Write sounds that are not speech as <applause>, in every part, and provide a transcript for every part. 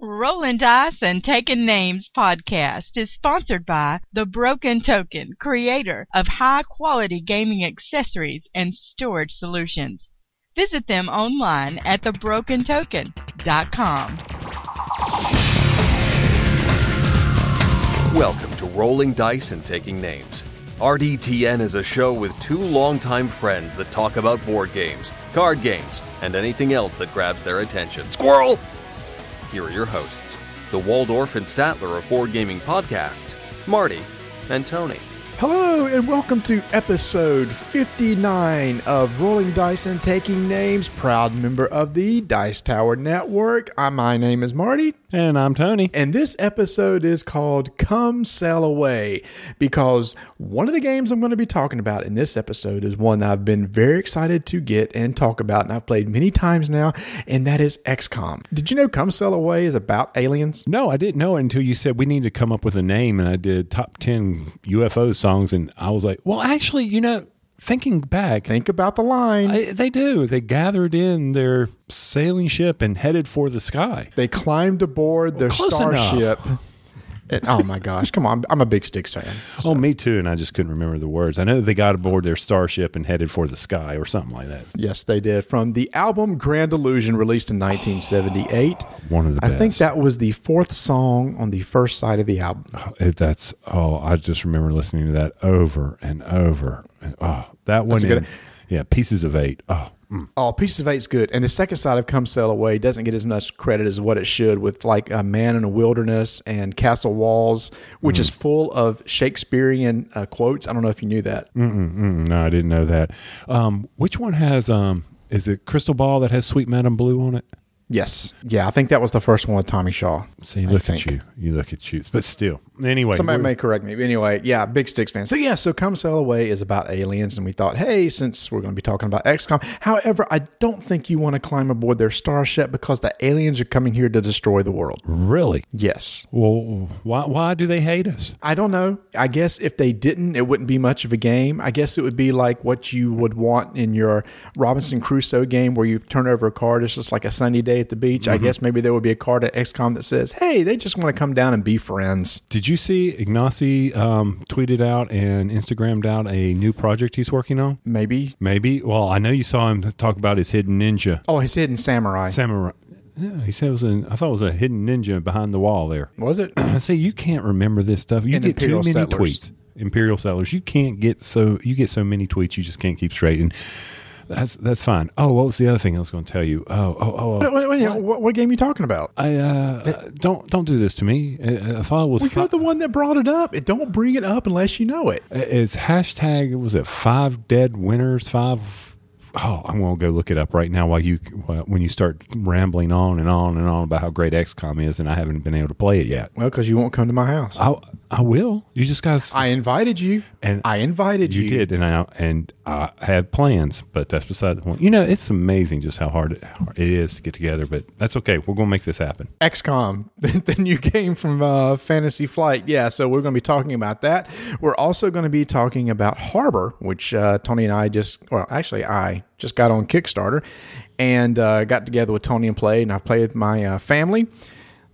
Rolling Dice and Taking Names podcast is sponsored by The Broken Token, creator of high quality gaming accessories and storage solutions. Visit them online at thebrokentoken.com. Welcome to Rolling Dice and Taking Names. RDTN is a show with two longtime friends that talk about board games, card games, and anything else that grabs their attention. Squirrel! Here are your hosts, the Waldorf and Statler of board gaming podcasts, Marty and Tony. Hello, and welcome to episode 59 of Rolling Dice and Taking Names, proud member of the Dice Tower Network. Uh, my name is Marty, And I'm Tony. and this episode is called Come Sail Away because one of the games I'm going to be talking about in this episode is one that I've been very excited to get and talk about, and I've played many times now, and that is XCOM. Did you know Come Sail Away is about aliens? No, I didn't know it until you said we need to come up with a name, and I did top 10 UFO songs, and I was like, well, actually, you know, thinking back, Think about the line. I, they do. They gathered in their sailing ship and headed for the sky. They climbed aboard their enough. starship. And- oh my gosh, come on. I'm a big Styx fan. <laughs> Oh, me too. And I just couldn't remember the words. I know they got aboard their starship and headed for the sky or something like that. Yes, they did. From the album Grand Illusion, released in 1978. <gasps> One of the I best. think that was the fourth song on the first side of the album. Oh, it, that's, oh, I just remember listening to that over and over. And, oh, that one. In- Yeah, Pieces of Eight. Oh, mm. Oh, Pieces of Eight's good. And the second side of Come Sail Away doesn't get as much credit as what it should with like A Man in a Wilderness and Castle Walls, which Mm. is full of Shakespearean uh, quotes. I don't know if you knew that. Mm, no, I didn't know that. Um, which one has, um, is it Crystal Ball that has Suite Madame Blue on it? Yes. Yeah, I think that was the first one with Tommy Shaw. See, I look at you. You look at you. But still, anyway. Somebody may correct me. But anyway, yeah, big Styx fan. So yeah, so Come Sail Away is about aliens, and we thought, hey, since we're going to be talking about XCOM, however, I don't think you want to climb aboard their starship because the aliens are coming here to destroy the world. really? Yes. Well, why, why do they hate us? I don't know. I guess if they didn't, it wouldn't be much of a game. I guess it would be like what you would want in your Robinson Crusoe game where you turn over a card. It's just like a sunny day at the beach. I guess maybe there would be a card at XCOM that says, hey, they just want to come down and be friends. Did you see Ignacy um, tweeted out and Instagrammed out a new project he's working on? Maybe. Maybe. Well, I know you saw him talk about his hidden ninja Oh, his hidden samurai. samurai. Yeah, he said it was an, I thought it was a hidden ninja behind the wall there. was it? <clears throat> I say you can't remember this stuff. You And get too many Settlers. tweets. Imperial Settlers. You can't get so you get so many tweets. You just can't keep straight, and that's that's fine. Oh, what was the other thing I was going to tell you? Oh, oh, oh. Wait, wait, wait, what, what game are you talking about? I uh, don't don't do this to me. I, I thought it was. Well, fi- you're the one that brought it up. It don't bring it up unless you know it. it's hashtag. Was it five dead winners? Five. Oh, I'm gonna go look it up right now while you when you start rambling on and on and on about how great XCOM is, and I haven't been able to play it yet. Well, because you won't come to my house. I I will. You just guys. I invited you, And I invited you. You did, and I and I had plans, but that's beside the point. You know, it's amazing just how hard it, it is to get together, but that's okay. We're gonna make this happen. XCOM, <laughs> the new game from uh, Fantasy Flight. Yeah, so we're going to be talking about that. We're also going to be talking about Harbor, which uh, Tony and I just, well, actually, I just got on Kickstarter and uh, got together with Tony and played, and I've played with my uh, family.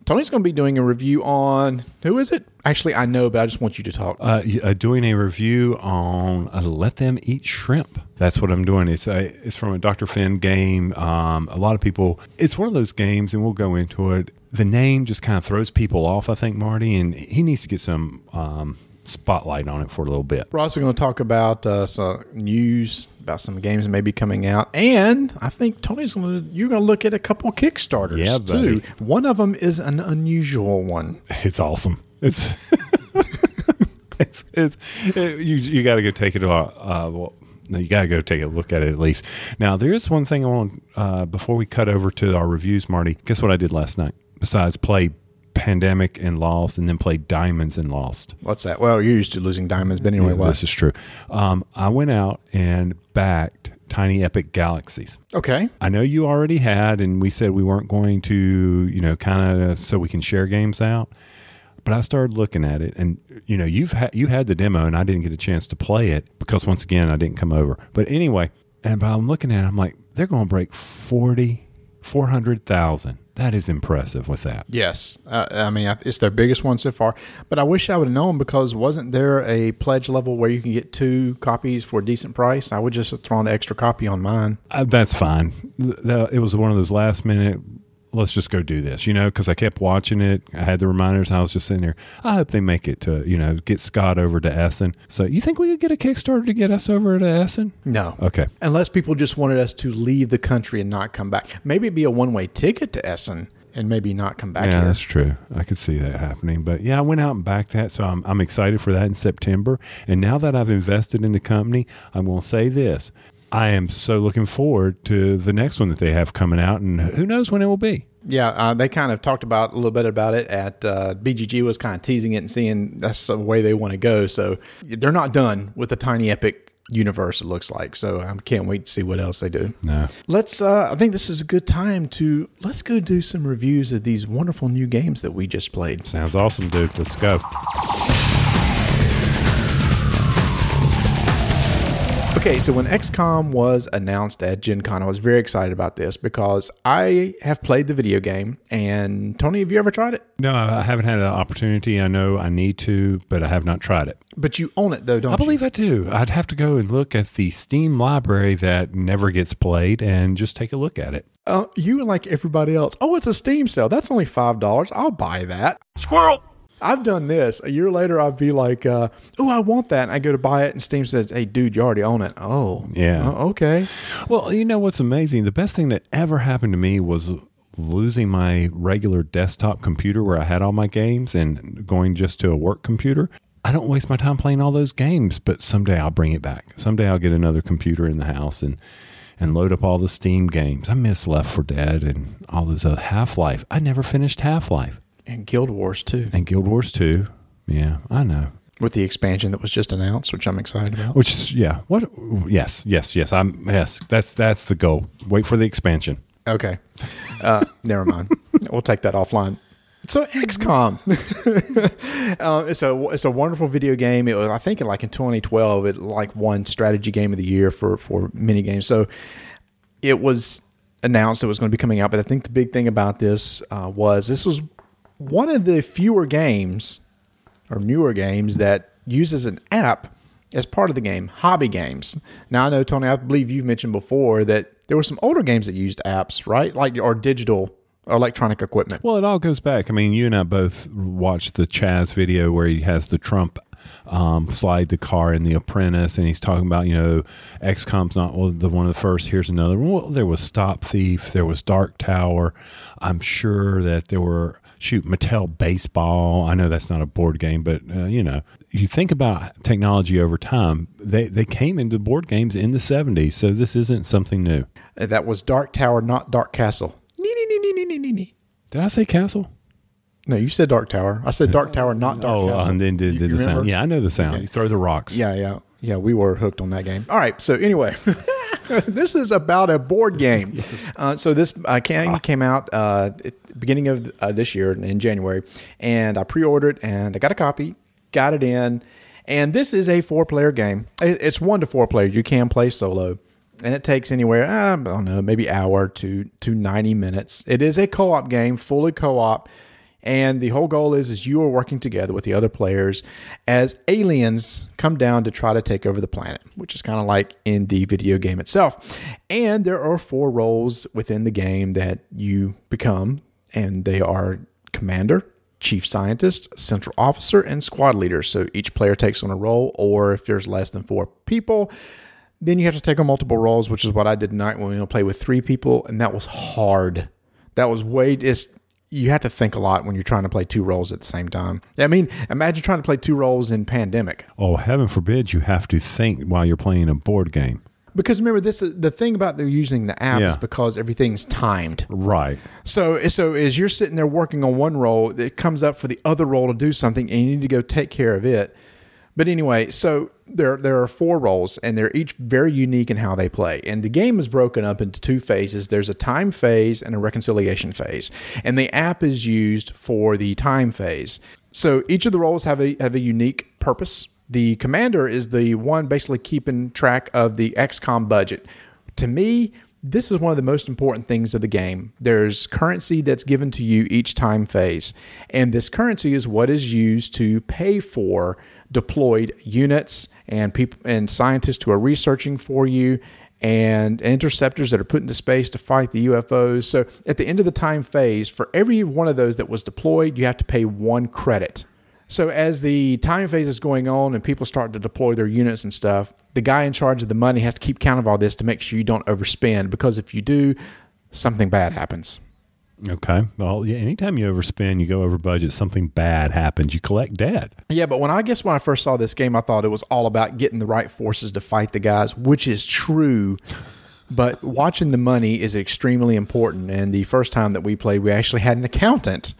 Tony's going to be doing a review on who is it? Actually, I know, but I just want you to talk. Uh, uh, doing a review on uh, "Let Them Eat Shrimp." That's what I'm doing. It's a, it's from a Dr. Finn game. Um, a lot of people. It's one of those games, and we'll go into it. The name just kind of throws people off. I think Marty, and he needs to get some um, spotlight on it for a little bit. We're also going to talk about uh, some news about some games maybe coming out, and I think Tony's going to. You're going to look at a couple Kickstarters Yeah, too. One of them is an unusual one. It's awesome. It's <laughs> it's, it's it, you you got to go take it to uh, uh well, you got to go take a look at it at least. Now there is one thing I want uh, before we cut over to our reviews, Marty. Guess what I did last night? Besides play Pandemic and Lost, and then played Diamonds and Lost. What's that? Well, you're used to losing diamonds, but anyway, yeah. This is true. Um, I went out and backed Tiny Epic Galaxies. Okay. I know you already had, and we said we weren't going to, you know, kind of so we can share games out. But I started looking at it, and you know, you've had you had the demo, and I didn't get a chance to play it because once again, I didn't come over. But anyway, and but I'm looking at, it, I'm like, they're going to break forty 400,000. That is impressive with that. Yes. Uh, I mean, it's their biggest one so far. But I wish I would have known because wasn't there a pledge level where you can get two copies for a decent price? I would just have thrown an extra copy on mine. Uh, that's fine. It was one of those last minute Let's just go do this, you know, because I kept watching it. I had the reminders. I was just sitting there. I hope they make it to, you know, get Scott over to Essen. So you think we could get a Kickstarter to get us over to Essen? No. Okay. Unless people just wanted us to leave the country and not come back. Maybe it'd be a one way ticket to Essen and maybe not come back yeah, here. that's true. I could see that happening. But yeah, I went out and backed that, so I'm I'm excited for that in September. And now that I've invested in the company, I'm going to say this: I am so looking forward to the next one that they have coming out, and who knows when it will be. Yeah, uh, they kind of talked about a little bit about it at uh, BGG was kind of teasing it and seeing that's the way they want to go. So they're not done with the Tiny Epic universe. It looks like so. I can't wait to see what else they do. No. Let's. Uh, I think this is a good time to let's go do some reviews of these wonderful new games that we just played. Sounds awesome, dude. Let's go. Okay, so when XCOM was announced at Gen Con, I was very excited about this because I have played the video game. And Tony, have you ever tried it? No, I haven't had an opportunity. I know I need to, but I have not tried it. But you own it though, don't you? I believe I do. I'd have to go and look at the Steam library that never gets played and just take a look at it. you? Uh, you and like everybody else. Oh, it's a Steam sale. That's only five dollars. I'll buy that. Squirrel! I've done this. A year later, I'd be like, uh, "Oh, I want that," and I go to buy it, and Steam says, "Hey, dude, you already own it." Oh, Yeah. Oh, okay. Well, you know what's amazing? The best thing that ever happened to me was losing my regular desktop computer where I had all my games and going just to a work computer. I don't waste my time playing all those games, but someday I'll bring it back. Someday I'll get another computer in the house and and load up all the Steam games. I miss Left 4 Dead and all those uh, Half Life. I never finished Half Life And Guild Wars too, and Guild Wars 2. Yeah, I know. with the expansion that was just announced, which I'm excited about. Which is yeah. What? Yes, yes, yes. I'm yes. That's that's the goal. Wait for the expansion. Okay. Uh, <laughs> never mind. We'll take that offline. So XCOM, <laughs> uh, it's a it's a wonderful video game. It was I think like in 2012 it like won strategy game of the year for for mini games. So it was announced it was going to be coming out. But I think the big thing about this uh, was this was one of the fewer games or newer games that uses an app as part of the game, hobby games. Now I know Tony, I believe you've mentioned before that there were some older games that used apps, right? Like or digital electronic equipment. Well, it all goes back. I mean, you and I both watched the Chaz video where he has the Trump um, slide the car in The Apprentice, and he's talking about, you know, XCOM's not well, the one of the first. Here's another. one. Well, there was Stop Thief, there was Dark Tower. I'm sure that there were shoot Mattel Baseball. I know that's not a board game, but uh, you know, you think about technology over time. They they came into board games in the 70s, so this isn't something new. Uh, That was Dark Tower, not Dark Castle. Nee, nee, nee, nee, nee, nee, nee, nee. Did I say Castle? No, you said Dark Tower. I said Dark Tower, not Dark oh, Castle. Oh, and then did, did you the sound. Yeah, I know the sound. Okay. You throw the rocks. Yeah, yeah, yeah. We were hooked on that game. All right. So anyway, <laughs> <laughs> this is about a board game. <laughs> Uh, so this uh, game came out uh, at the beginning of uh, this year in January, and I pre-ordered and I got a copy, got it in, and this is a four-player game. It's one to four player. You can play solo. And it takes anywhere, I don't know, maybe hour to to ninety minutes. It is a co-op game, fully co-op. And the whole goal is is you are working together with the other players as aliens come down to try to take over the planet, which is kind of like in the video game itself. And there are four roles within the game that you become, and they are commander, chief scientist, central officer, and squad leader. So each player takes on a role, or if there's less than four people, then you have to take on multiple roles, which is what I did tonight when we were play with three people, and that was hard. That was way just you have to think a lot when you're trying to play two roles at the same time. I mean, imagine trying to play two roles in pandemic. Oh, heaven forbid you have to think while you're playing a board game. Because remember, this is the thing about they're using the app is because everything's timed. Right. So, so as you're sitting there working on one role, it comes up for the other role to do something, and you need to go take care of it. But anyway, so there there are four roles, and they're each very unique in how they play. And the game is broken up into two phases. There's a time phase and a reconciliation phase, and the app is used for the time phase. So each of the roles have a have a unique purpose. The commander is the one basically keeping track of the XCOM budget. To me, this is one of the most important things of the game. There's currency that's given to you each time phase, and this currency is what is used to pay for deployed units and people and scientists who are researching for you and interceptors that are put into space to fight the UFOs. So at the end of the time phase, for every one of those that was deployed, you have to pay one credit. So as the time phase is going on and people start to deploy their units and stuff, the guy in charge of the money has to keep count of all this to make sure you don't overspend because if you do, something bad happens. Okay. Well, yeah, anytime you overspend, you go over budget, something bad happens. You collect debt. Yeah, but when I guess when I first saw this game, I thought it was all about getting the right forces to fight the guys, which is true. But watching the money is extremely important. And the first time that we played, we actually had an accountant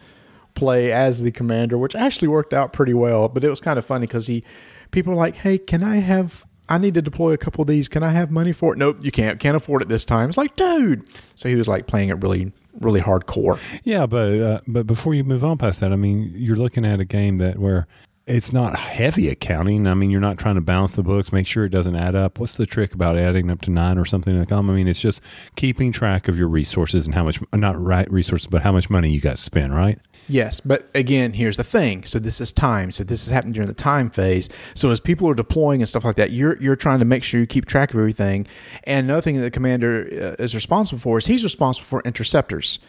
play as the commander, which actually worked out pretty well. But it was kind of funny because he, people were like, "Hey, can I have? I need to deploy a couple of these. Can I have money for it? Nope, you can't. Can't afford it this time. It's like, dude. So he was like playing it really, really hardcore. Yeah, but uh, but before you move on past that, I mean, you're looking at a game that where it's not heavy accounting. I mean, you're not trying to balance the books, make sure it doesn't add up. What's the trick about adding up to nine or something like that? I mean, it's just keeping track of your resources and how much, not right resources, but how much money you got to spend, right? Yes, but again, here's the thing. So this is time. So this is happening during the time phase. So as people are deploying and stuff like that, you're you're trying to make sure you keep track of everything. And another thing that the commander uh, is responsible for is he's responsible for interceptors.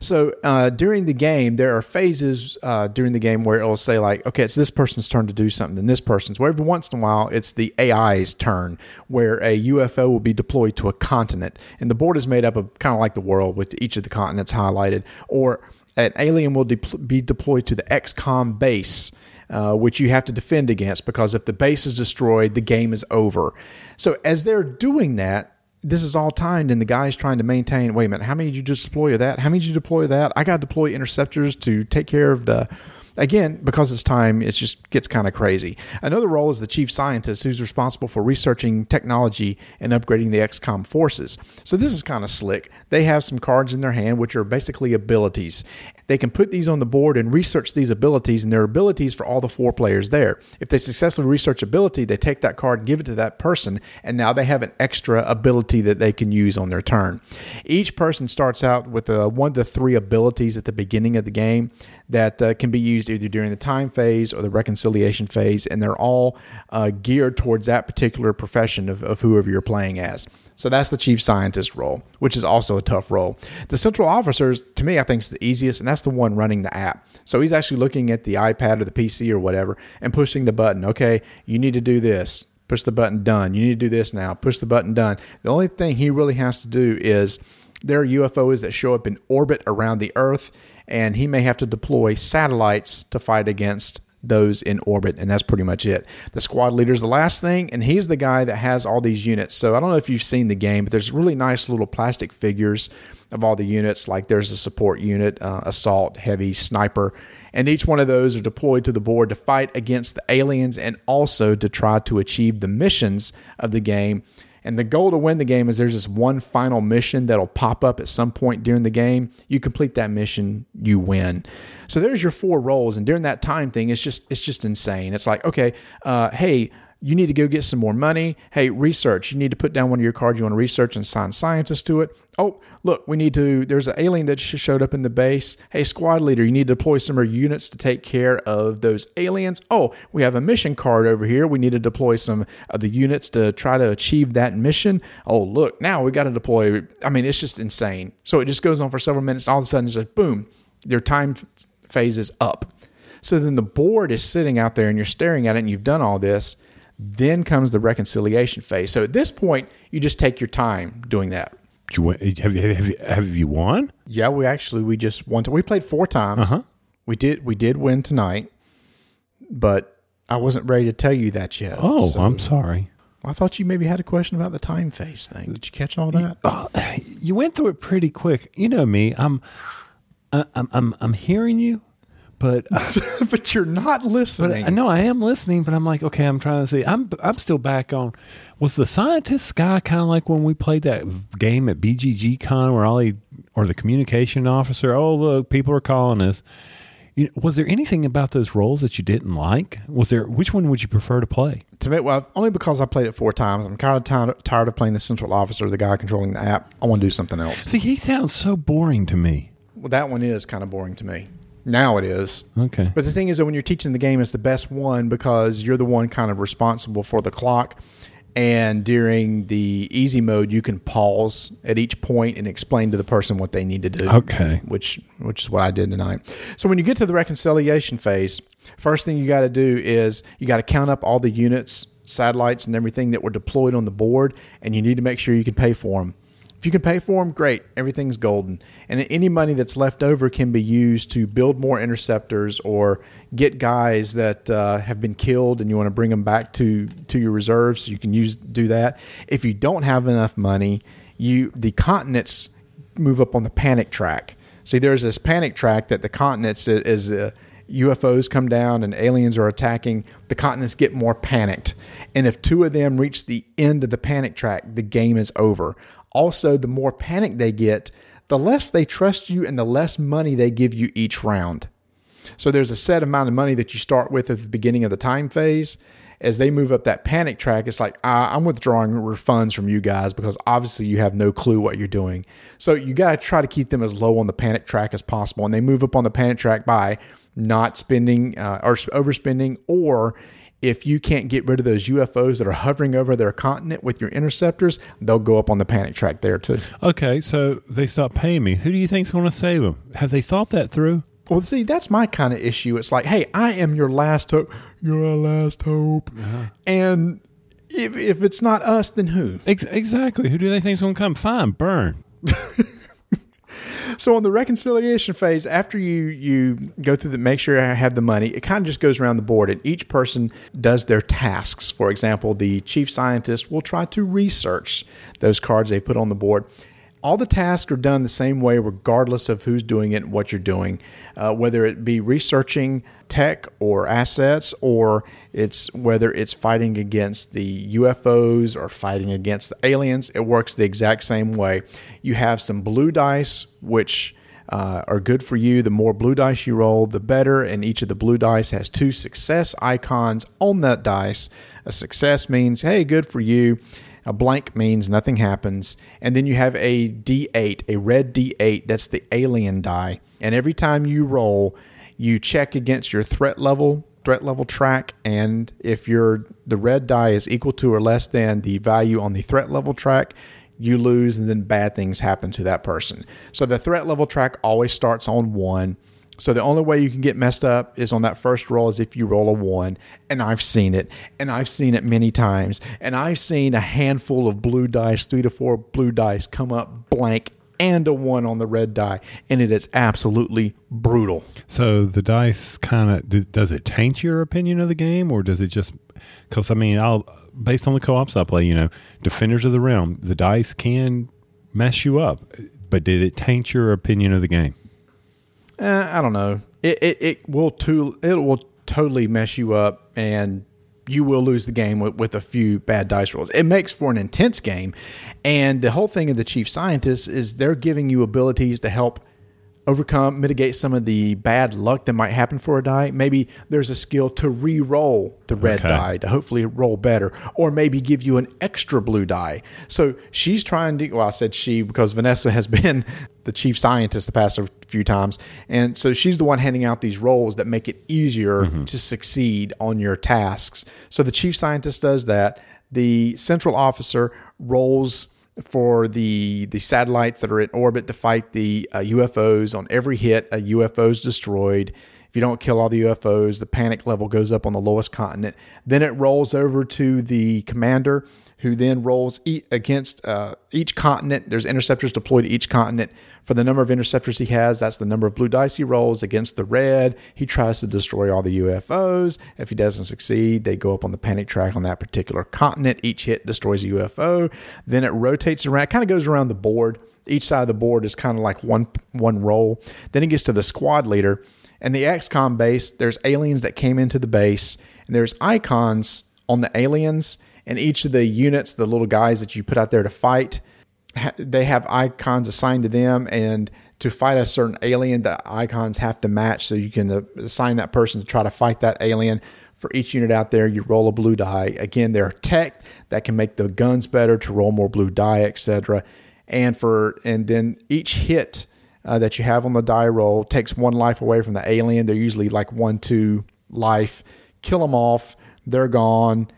So uh, during the game, there are phases uh, during the game where it'll say like, okay, it's this person's turn to do something, then this person's. Well, every once in a while, it's the AI's turn where a UFO will be deployed to a continent, and the board is made up of kind of like the world with each of the continents highlighted, or an alien will de- be deployed to the XCOM base. Uh, which you have to defend against because if the base is destroyed, the game is over. So, as they're doing that, this is all timed and the guy's trying to maintain wait a minute how many did you just deploy of that? How many did you deploy of that? I got to deploy interceptors to take care of the again because it's time it just gets kind of crazy. Another role is the chief scientist who's responsible for researching technology and upgrading the xcom forces. So this is kind of slick. They have some cards in their hand which are basically abilities. They can put these on the board and research these abilities and their abilities for all the four players there. If they successfully research ability, they take that card, and give it to that person, and now they have an extra ability that they can use on their turn. Each person starts out with a, one to three abilities at the beginning of the game that uh, can be used either during the time phase or the reconciliation phase, and they're all uh, geared towards that particular profession of, of whoever you're playing as. So that's the chief scientist role, which is also a tough role. The central officers, to me, I think is the easiest, and that's the one running the app. So he's actually looking at the iPad or the PC or whatever and pushing the button. Okay, you need to do this. Push the button, done. You need to do this now. Push the button, done. The only thing he really has to do is there are UFOs that show up in orbit around the Earth, and he may have to deploy satellites to fight against those in orbit, and that's pretty much it. The squad leader is the last thing, and he's the guy that has all these units. So I don't know if you've seen the game, but there's really nice little plastic figures of all the units. Like there's a support unit, uh, assault, heavy, sniper, and each one of those are deployed to the board to fight against the aliens and also to try to achieve the missions of the game and the goal to win the game is there's this one final mission that'll pop up at some point during the game. You complete that mission, you win. So there's your four roles, and during that time thing, it's just it's just insane. It's like okay, uh, hey, you need to go get some more money. Hey, research. You need to put down one of your cards you want to research and sign scientists to it. Oh, look, we need to. There's an alien that just showed up in the base. Hey, squad leader, you need to deploy some more units to take care of those aliens. Oh, we have a mission card over here. We need to deploy some of the units to try to achieve that mission. Oh, look, now we got to deploy. I mean, it's just insane. So it just goes on for several minutes. All of a sudden, it's like boom, their time phase is up. So then the board is sitting out there and you're staring at it and you've done all this then comes the reconciliation phase. So at this point, you just take your time doing that. You, have, you, have, you, have you won? Yeah, we actually we just won. We played four times. Uh-huh. We did we did win tonight, but I wasn't ready to tell you that yet. Oh, so I'm sorry. I thought you maybe had a question about the time phase thing. Did you catch all that? You, uh, you went through it pretty quick. You know me. I'm I'm I'm I'm hearing you but <laughs> uh, but you're not listening. But, no, I am listening, but I'm like, okay, I'm trying to see. I'm I'm still back on. Was the scientist guy kind of like when we played that game at BGG Con where all he or the communication officer? Oh, look, people are calling us. You was there anything about those roles that you didn't like? Was there which one would you prefer to play? To me, well, only because I played it four times. I'm kind of tired, tired of playing the central officer, the guy controlling the app. I want to do something else. See, he sounds so boring to me. Well, that one is kind of boring to me. Now it is. Okay. But the thing is that when you're teaching the game, it's the best one because you're the one kind of responsible for the clock. And during the easy mode, you can pause at each point and explain to the person what they need to do. Okay. Which which is what I did tonight. So when you get to the reconciliation phase, first thing you got to do is you got to count up all the units, satellites, and everything that were deployed on the board, and you need to make sure you can pay for them. If you can pay for them, great. Everything's golden. And any money that's left over can be used to build more interceptors or get guys that uh, have been killed and you want to bring them back to, to your reserves. So you can use do that. If you don't have enough money, you the continents move up on the panic track. See, there's this panic track that the continents is. Uh, UFOs come down and aliens are attacking, the continents get more panicked. And if two of them reach the end of the panic track, the game is over. Also, the more panic they get, the less they trust you and the less money they give you each round. So there's a set amount of money that you start with at the beginning of the time phase. As they move up that panic track, it's like, ah, I'm withdrawing refunds from you guys because obviously you have no clue what you're doing. So you got to try to keep them as low on the panic track as possible. And they move up on the panic track by not spending uh, or overspending or if you can't get rid of those UFOs that are hovering over their continent with your interceptors, they'll go up on the panic track there too. Okay, so they stop paying me. Who do you think's going to save them? Have they thought that through? Well, see, that's my kind of issue. It's like, hey, I am your last hope. You're our last hope. Uh-huh. And if, if it's not us, then who? Ex- exactly. Who do they think's going to come? Fine, burn. <laughs> So on the reconciliation phase, after you you go through the make sure I have the money, it kind of just goes around the board, and each person does their tasks. For example, the chief scientist will try to research those cards they put on the board all the tasks are done the same way, regardless of who's doing it and what you're doing, uh, whether it be researching tech or assets, or it's whether it's fighting against the UFOs or fighting against the aliens. It works the exact same way. You have some blue dice, which uh, are good for you. The more blue dice you roll, the better. And each of the blue dice has two success icons on that dice. A success means, hey, good for you. A blank means nothing happens. And then you have a D8, a red D8. That's the alien die. And every time you roll, you check against your threat level threat level track and if your the red die is equal to or less than the value on the threat level track you lose and then bad things happen to that person so the threat level track always starts on 1 so the only way you can get messed up is on that first roll is if you roll a one. And I've seen it. And I've seen it many times. And I've seen a handful of blue dice, three to four blue dice, come up blank and a one on the red die. And it is absolutely brutal. So the dice kind of, does it taint your opinion of the game or does it just, because I mean, I'll, based on the co ops I play, you know, Defenders of the Realm, the dice can mess you up. But did it taint your opinion of the game? Eh, I don't know. It, it, it will to it will totally mess you up and you will lose the game with, with a few bad dice rolls. It makes for an intense game. And the whole thing of the chief scientists is they're giving you abilities to help overcome, mitigate some of the bad luck that might happen for a die. Maybe there's a skill to re-roll the red okay. die to hopefully roll better, or maybe give you an extra blue die. So she's trying to. Well, I said she because Vanessa has <laughs> been the chief scientist the past few times, and so she's the one handing out these roles that make it easier mm-hmm. to succeed on your tasks. So the chief scientist does that. The central officer rolls for the the satellites that are in orbit to fight the uh, UFOs. On every hit, a UFO is destroyed. If you don't kill all the UFOs, the panic level goes up on the lowest continent. Then it rolls over to the commander who then rolls against uh, each continent. There's interceptors deployed to each continent. For the number of interceptors he has, that's the number of blue dice he rolls against the red. He tries to destroy all the UFOs. If he doesn't succeed, they go up on the panic track on that particular continent. Each hit destroys a UFO. Then it rotates around, kind of goes around the board. Each side of the board is kind of like one one roll. Then it gets to the squad leader. And the XCOM base, there's aliens that came into the base, and there's icons on the aliens and each of the units, the little guys that you put out there to fight, they have icons assigned to them, and to fight a certain alien, the icons have to match. So you can uh, assign that person to try to fight that alien. For each unit out there, you roll a blue die. Again, there are tech that can make the guns better to roll more blue die, etc. And for and then each hit uh, that you have on the die roll takes one life away from the alien. They're usually like one, two life. Kill them off. They're gone.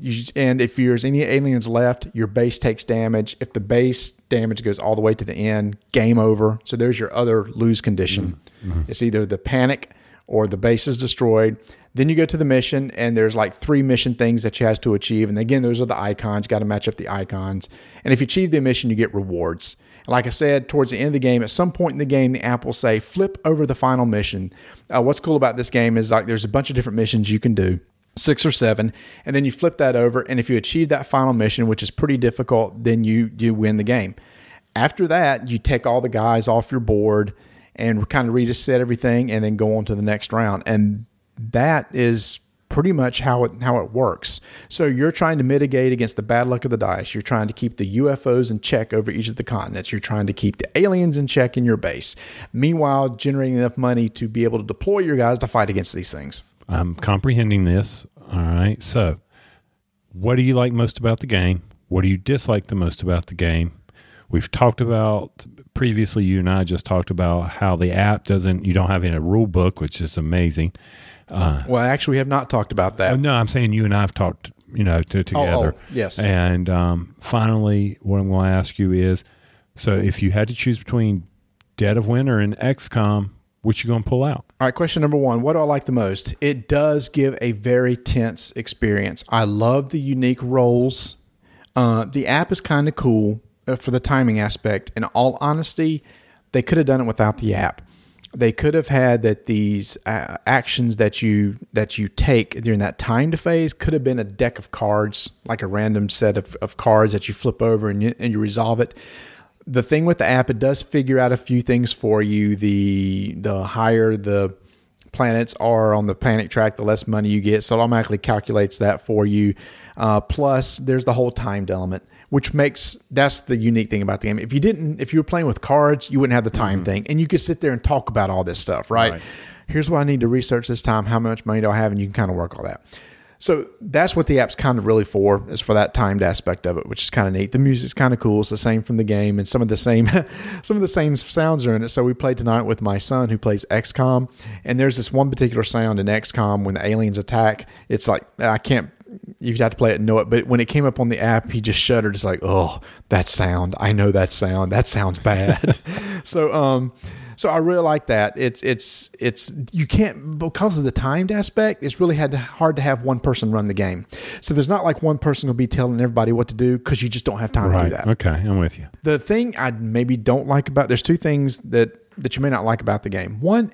You, and if there's any aliens left, your base takes damage. If the base damage goes all the way to the end, game over. So there's your other lose condition. Mm-hmm. It's either the panic or the base is destroyed. Then you go to the mission, and there's like three mission things that you have to achieve. And again, those are the icons. You got to match up the icons. And if you achieve the mission, you get rewards. Like I said, towards the end of the game, at some point in the game, the app will say, flip over the final mission. Uh, what's cool about this game is like there's a bunch of different missions you can do six or seven, and then you flip that over. And if you achieve that final mission, which is pretty difficult, then you you win the game. After that, you take all the guys off your board and kind of reset everything, and then go on to the next round. And that is pretty much how it how it works. So you're trying to mitigate against the bad luck of the dice. You're trying to keep the UFOs in check over each of the continents. You're trying to keep the aliens in check in your base. Meanwhile, generating enough money to be able to deploy your guys to fight against these things. I'm comprehending this. All right. So, what do you like most about the game? What do you dislike the most about the game? We've talked about previously, you and I just talked about how the app doesn't, you don't have in a rule book, which is amazing. Uh, well, actually, we have not talked about that. No, I'm saying you and I have talked, you know, to, together. Oh, oh, yes. And um, finally, what I'm going to ask you is so if you had to choose between Dead of Winter and XCOM, which you're to pull out? All right, question number one. What do I like the most? It does give a very tense experience. I love the unique roles. Uh, the app is kind of cool uh, for the timing aspect. In all honesty, they could have done it without the app they could have had that these uh, actions that you that you take during that timed phase could have been a deck of cards, like a random set of, of cards that you flip over and you, and you resolve it. The thing with the app, it does figure out a few things for you. The the higher the planets are on the planet track, the less money you get. So it automatically calculates that for you. Uh, plus, there's the whole timed element which makes that's the unique thing about the game. If you didn't, if you were playing with cards, you wouldn't have the time mm-hmm. thing, and you could sit there and talk about all this stuff, right? right? Here's what I need to research this time. How much money do I have? And you can kind of work all that. So that's what the app's kind of really for, is for that timed aspect of it, which is kind of neat. The music's kind of cool. It's the same from the game, and some of the same <laughs> some of the same sounds are in it. So we played tonight with my son who plays XCOM, and there's this one particular sound in XCOM when the aliens attack. It's like I can't you'd have to play it and know it. But when it came up on the app, he just shuddered. It's like, oh, that sound. I know that sound. That sounds bad. <laughs> so, um, so I really like that. It's it's it's you can't because of the timed aspect. It's really had to, hard to have one person run the game. So there's not like one person will be telling everybody what to do because you just don't have time right. to do that. Okay, I'm with you. The thing I maybe don't like about there's two things that that you may not like about the game. One,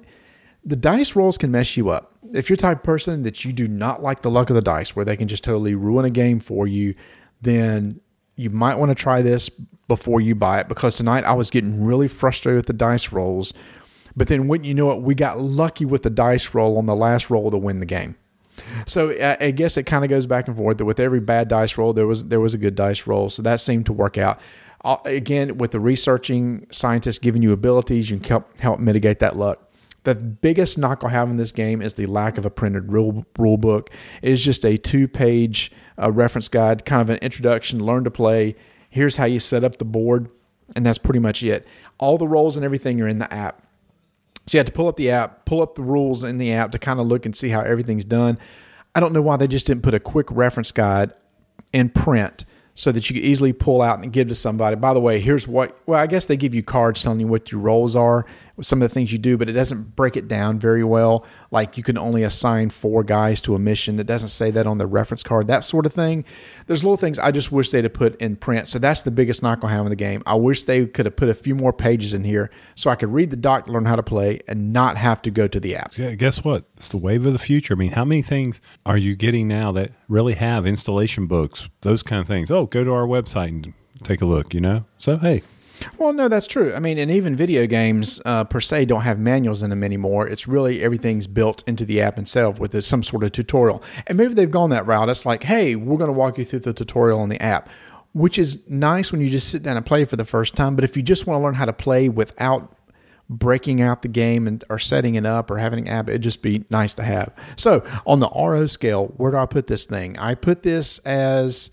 the dice rolls can mess you up if you're type person that you do not like the luck of the dice, where they can just totally ruin a game for you, then you might want to try this before you buy it. Because tonight I was getting really frustrated with the dice rolls, but then when you know it, we got lucky with the dice roll on the last roll to win the game. So I guess it kind of goes back and forth. That with every bad dice roll, there was there was a good dice roll. So that seemed to work out. Again, with the researching scientists giving you abilities, you can help help mitigate that luck. The biggest knock I have in this game is the lack of a printed rule, rule book. It is just a two page uh, reference guide, kind of an introduction, learn to play. Here's how you set up the board, and that's pretty much it. All the roles and everything are in the app. So you have to pull up the app, pull up the rules in the app to kind of look and see how everything's done. I don't know why they just didn't put a quick reference guide in print so that you could easily pull out and give to somebody. By the way, here's what, well, I guess they give you cards telling you what your roles are, some of the things you do, but it doesn't break it down very well. Like you can only assign four guys to a mission. It doesn't say that on the reference card, that sort of thing. There's little things I just wish they'd have put in print. So that's the biggest knock I have in the game. I wish they could have put a few more pages in here so I could read the doc, learn how to play, and not have to go to the app. Yeah, guess what? It's the wave of the future. I mean, how many things are you getting now that really have installation books, those kind of things? Oh, go to our website and take a look, you know? So, hey, well, no, that's true. I mean, and even video games uh, per se don't have manuals in them anymore. It's really everything's built into the app itself with some sort of tutorial. And maybe they've gone that route. It's like, hey, we're going to walk you through the tutorial on the app, which is nice when you just sit down and play for the first time. But if you just want to learn how to play without breaking out the game and or setting it up or having an app, it'd just be nice to have. So on the RO scale, where do I put this thing? I put this as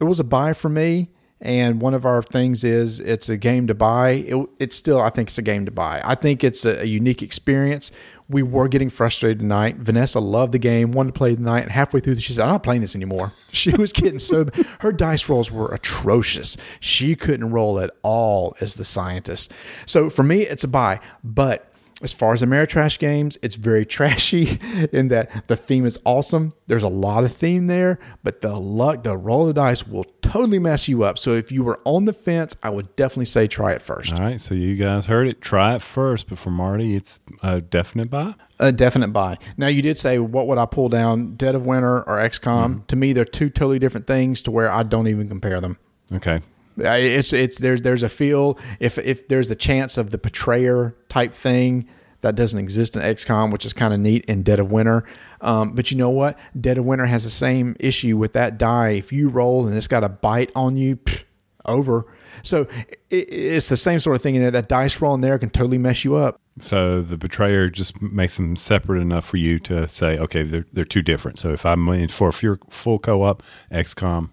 it was a buy for me. And one of our things is it's a game to buy. It, it's still, I think it's a game to buy. I think it's a, a unique experience. We were getting frustrated tonight. Vanessa loved the game, wanted to play tonight. And halfway through, she said, I'm not playing this anymore. <laughs> She was getting so, her dice rolls were atrocious. She couldn't roll at all as the scientist. So for me, it's a buy. But as far as Ameritrash games, it's very <laughs> trashy in that the theme is awesome. There's a lot of theme there, but the luck, the roll of the dice will totally mess you up. So if you were on the fence, I would definitely say try it first. All right, so you guys heard it. Try it first, but for Marty, it's a definite buy. A definite buy. Now you did say what would I pull down, Dead of Winter or XCOM? Mm-hmm. To me, they're two totally different things to where I don't even compare them. Okay. It's it's there's there's a feel if if there's the chance of the betrayer type thing that doesn't exist in XCOM, which is kind of neat in Dead of Winter. Um, but you know what? Dead of Winter has the same issue with that die. If you roll and it's got a bite on you, pff, over. So it, it's the same sort of thing in. That dice roll in there can totally mess you up. So the betrayer just makes them separate enough for you to say, okay, they're they're two different. So if I'm in for full co-op, XCOM,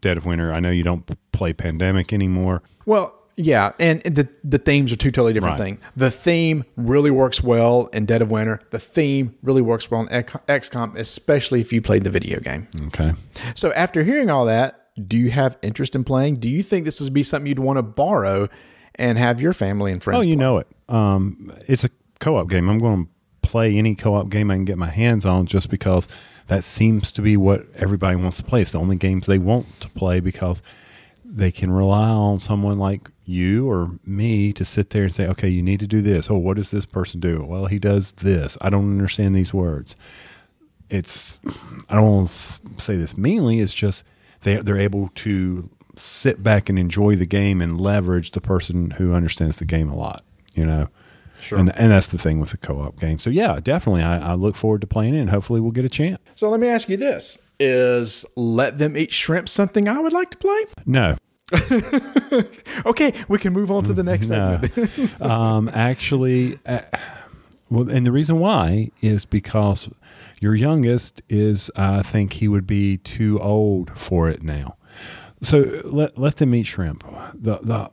Dead of Winter. I know you don't play Pandemic anymore. Well, yeah, and the the themes are two totally different Right. things. The theme really works well in Dead of Winter. The theme really works well in XCOM, especially if you played the video game. Okay. So after hearing all that, do you have interest in playing? Do you think this would be something you'd want to borrow and have your family and friends? Oh, you play? know it. Um, it's a co-op game. I'm going to play any co-op game I can get my hands on, just because that seems to be what everybody wants to play. It's the only games they want to play because they can rely on someone like you or me to sit there and say, "Okay, you need to do this." Oh, what does this person do? Well, he does this. I don't understand these words. It's I don't want to say this meanly. It's just they they're able to sit back and enjoy the game and leverage the person who understands the game a lot. You know, sure. And and that's the thing with the co-op game. So yeah, definitely, I, I look forward to playing it, and hopefully we'll get a chance. So let me ask you this: Is let them eat shrimp something I would like to play? No, <laughs> Okay, we can move on to the next no. segment. <laughs> um, actually, uh, well, and the reason why is because your youngest is, I think he would be too old for it now. So let let them eat shrimp. The the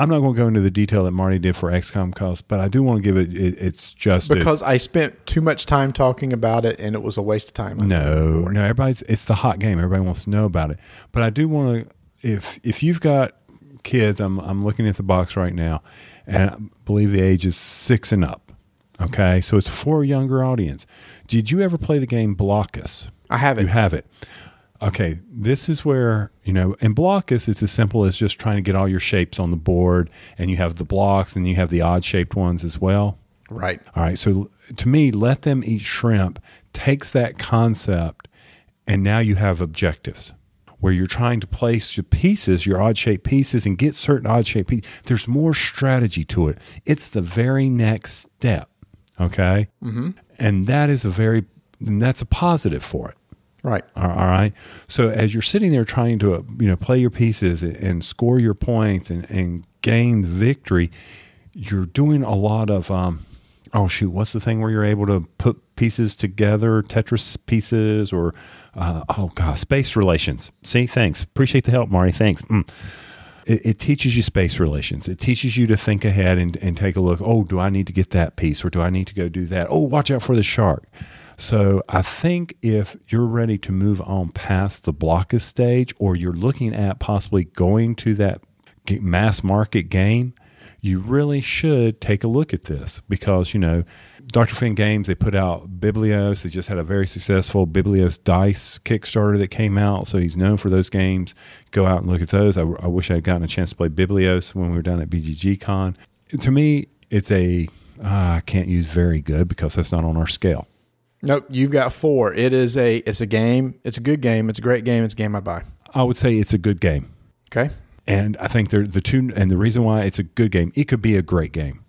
I'm not going to go into the detail that Marty did for XCOM cost, but I do want to give it, it it's just because I spent too much time talking about it and it was a waste of time. no, no. Everybody's it's the hot game. Everybody wants to know about it. But I do want to if if you've got kids, I'm I'm looking at the box right now, and I believe the age is six and up. Okay, so it's for a younger audience. Did you ever play the game Blokus? I haven't. You have it. Okay, this is where, you know, in Blokus, it's as simple as just trying to get all your shapes on the board, and you have the blocks and you have the odd shaped ones as well. Right. All right. So to me, let them eat shrimp takes that concept, and now you have objectives where you're trying to place your pieces, your odd shaped pieces, and get certain odd shaped pieces. There's more strategy to it. It's the very next step. Okay. Mm-hmm. And that is a very, and that's a positive for it. Right. All right. So as you're sitting there trying to, you know, play your pieces and, score your points and, and gain the victory, you're doing a lot of, um, oh shoot, what's the thing where you're able to put pieces together, Tetris pieces, or uh, oh god, space relations. See, thanks. Appreciate the help, Marty. Thanks. Mm. It, it teaches you space relations. It teaches you to think ahead and, and take a look. Oh, do I need to get that piece, or do I need to go do that? Oh, watch out for the shark. So I think if you're ready to move on past the blockage stage, or you're looking at possibly going to that mass market game, you really should take a look at this because you know Dr. Finn Games they put out Biblios. They just had a very successful Biblios Dice Kickstarter that came out, so he's known for those games. Go out and look at those. I, I wish I had gotten a chance to play Biblios when we were down at BGG Con. To me, it's a ah, I can't use very good because that's not on our scale. Nope. You've got four. It is a. It's a game. It's a good game. It's a great game. It's a game I'd buy. I would say it's a good game. Okay. And I think they're the two, and the reason why it's a good game, it could be a great game.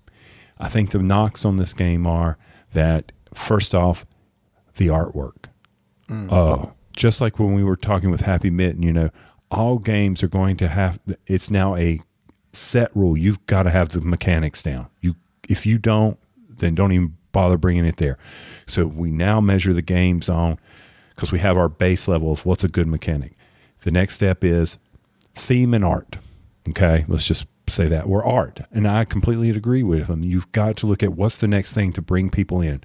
I think the knocks on this game are that first off, the artwork. Mm. Oh, just like when we were talking with Happy Mitten, you know, all games are going to have. It's now a set rule. You've got to have the mechanics down. You if you don't, then don't even bother bringing it there. So we now measure the game zone because we have our base level of what's a good mechanic. The next step is theme and art. Okay, let's just say that we're art, and I completely agree with them. You've got to look at what's the next thing to bring people in,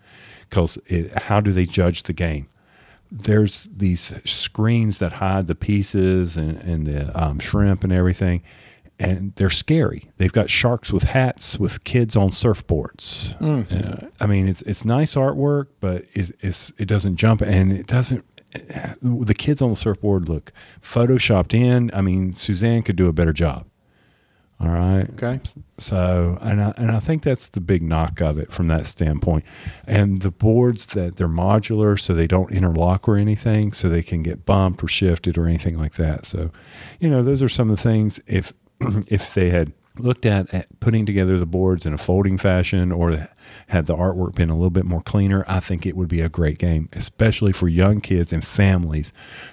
because how do they judge the game? There's these screens that hide the pieces and, and the um, shrimp and everything, and they're scary. They've got sharks with hats with kids on surfboards. Mm. Uh, I mean, it's it's nice artwork, but it's, it's it doesn't jump and it doesn't. The kids on the surfboard look photoshopped in. I mean, Suzanne could do a better job. All right. Okay. So, and I, and I think that's the big knock of it from that standpoint. And the boards that they're modular, so they don't interlock or anything, so they can get bumped or shifted or anything like that. So, you know, those are some of the things. If <clears throat> if they had looked at, at, putting together the boards in a folding fashion or had the artwork been a little bit more cleaner, I think it would be a great game, especially for young kids and families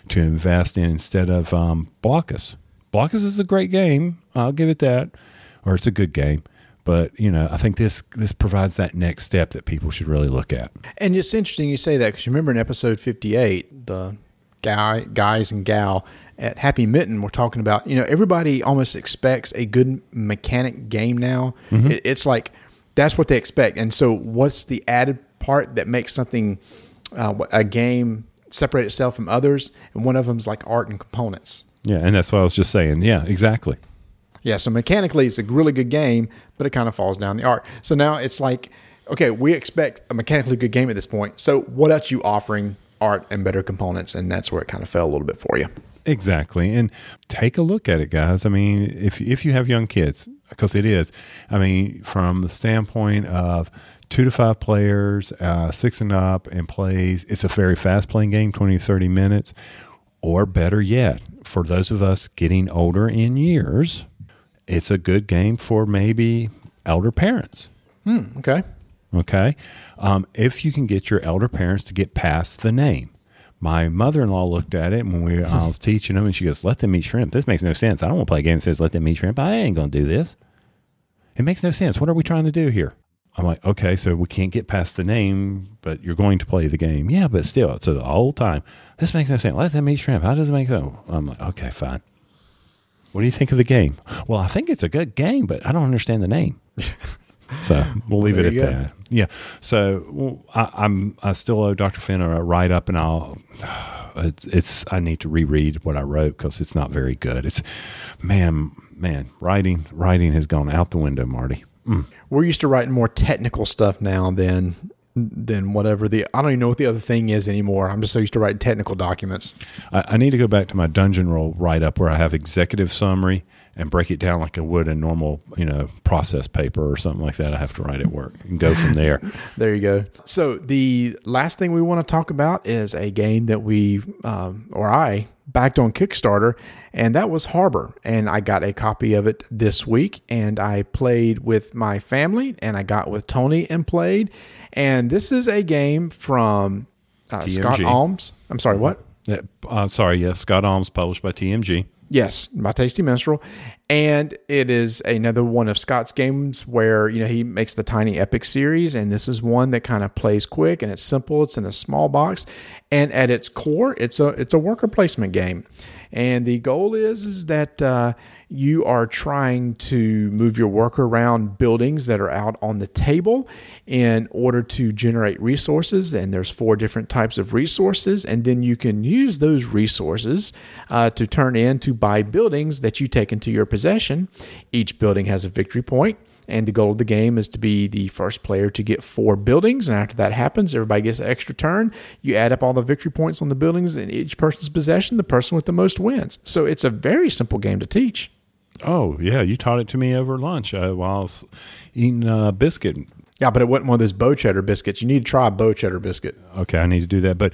to invest in instead of um, Blockus. Blokus is a great game. I'll give it that, or it's a good game. But you know, I think this this provides that next step that people should really look at. And it's interesting you say that because you remember in episode fifty eight, the guy guys and gal at Happy Mitten were talking about, you know, everybody almost expects a good mechanic game now. Mm-hmm. It, it's like that's what they expect. And so, what's the added part that makes something uh, a game separate itself from others? And one of them is like art and components. Yeah, and that's what I was just saying. Yeah, exactly. Yeah, so mechanically, it's a really good game, but it kind of falls down the art. So now it's like, okay, we expect a mechanically good game at this point. So what else you offering art and better components? And that's where it kind of fell a little bit for you. Exactly. And take a look at it, guys. I mean, if if you have young kids, because it is, I mean, from the standpoint of two to five players, uh, six and up, and plays, it's a very fast playing game, 20 to 30 minutes. Or better yet, for those of us getting older in years, it's a good game for maybe elder parents. Hmm, okay. Okay. Um, if you can get your elder parents to get past the name my mother-in-law looked at it when we I was teaching them, and she goes, "Let them eat shrimp. This makes no sense. I don't want to play a game that says let them eat shrimp. I ain't going to do this. It makes no sense. What are we trying to do here?" I'm like, "Okay, so we can't get past the name, but you're going to play the game. Yeah, but still, so the whole time, this makes no sense. Let them eat shrimp. How does it make sense?" I'm like, "Okay, fine. What do you think of the game?" Well, I think it's a good game, but I don't understand the name. <laughs> So we'll leave it at that. Yeah. So I, am I still owe Dr. Finn a write up, and I'll. <sighs> It's, it's I need to reread what I wrote because it's not very good. It's man, man, writing writing has gone out the window, Marty. Mm. We're used to writing more technical stuff now than than whatever the I don't even know what the other thing is anymore. I'm just so used to writing technical documents. I, I need to go back to my dungeon roll write up where I have executive summary and break it down like I would a normal, you know, process paper or something like that. I have to write at work and go from there. <laughs> there you go. So the last thing we want to talk about is a game that we um, or I backed on Kickstarter, and that was Harbor. And I got a copy of it this week, and I played with my family, and I got with Tony and played. And this is a game from uh, Scott Almes. I'm sorry, what? Uh, I'm sorry, yes, Scott Almes, published by TMG. Yes, my Tasty Minstrel. And it is another one of Scott's games where, you know, he makes the Tiny Epic series. And this is one that kind of plays quick and it's simple. It's in a small box. And at its core, it's a it's a worker placement game. And the goal is is that uh, you are trying to move your worker around buildings that are out on the table in order to generate resources. And there's four different types of resources, and then you can use those resources uh, to turn in to buy buildings that you take into your possession. Each building has a victory. And the goal of the game is to be the first player to get four buildings. And after that happens, everybody gets an extra turn. You add up all the victory points on the buildings in each person's possession. The person with the most wins. So it's a very simple game to teach. Oh, yeah. You taught it to me over lunch uh, while I was eating a uh, biscuit. Yeah, but it wasn't one of those Bow Cheddar biscuits. You need to try a Bow Cheddar biscuit. Okay, I need to do that. But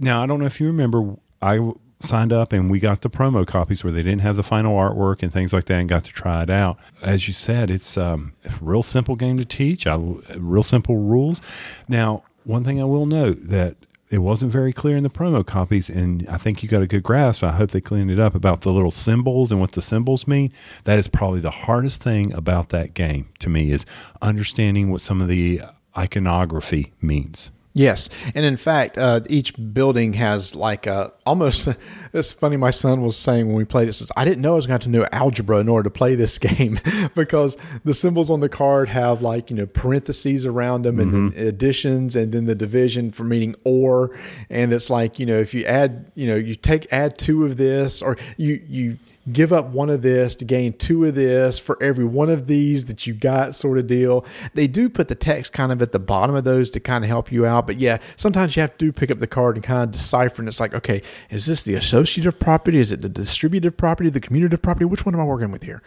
now I don't know if you remember, I signed up and we got the promo copies where they didn't have the final artwork and things like that and got to try it out. As you said, it's um, a real simple game to teach, I, real simple rules. Now, one thing I will note that it wasn't very clear in the promo copies, and I think you got a good grasp. I hope they cleaned it up about the little symbols and what the symbols mean. That is probably the hardest thing about that game to me is understanding what some of the iconography means. Yes, and in fact, uh, each building has like a almost. <laughs> It's funny. My son was saying when we played it, says I didn't know I was going to know algebra in order to play this <laughs> game <laughs> because the symbols on the card have like you know parentheses around them and then additions and then the division for meaning or, and it's like you know if you add you know you take add two of this or you you give up one of this to gain two of this for every one of these that you got sort of deal they do put the text kind of at the bottom of those to kind of help you out but yeah sometimes you have to pick up the card and kind of decipher and it's like okay is this the associative property is it the distributive property the commutative property which one am i working with here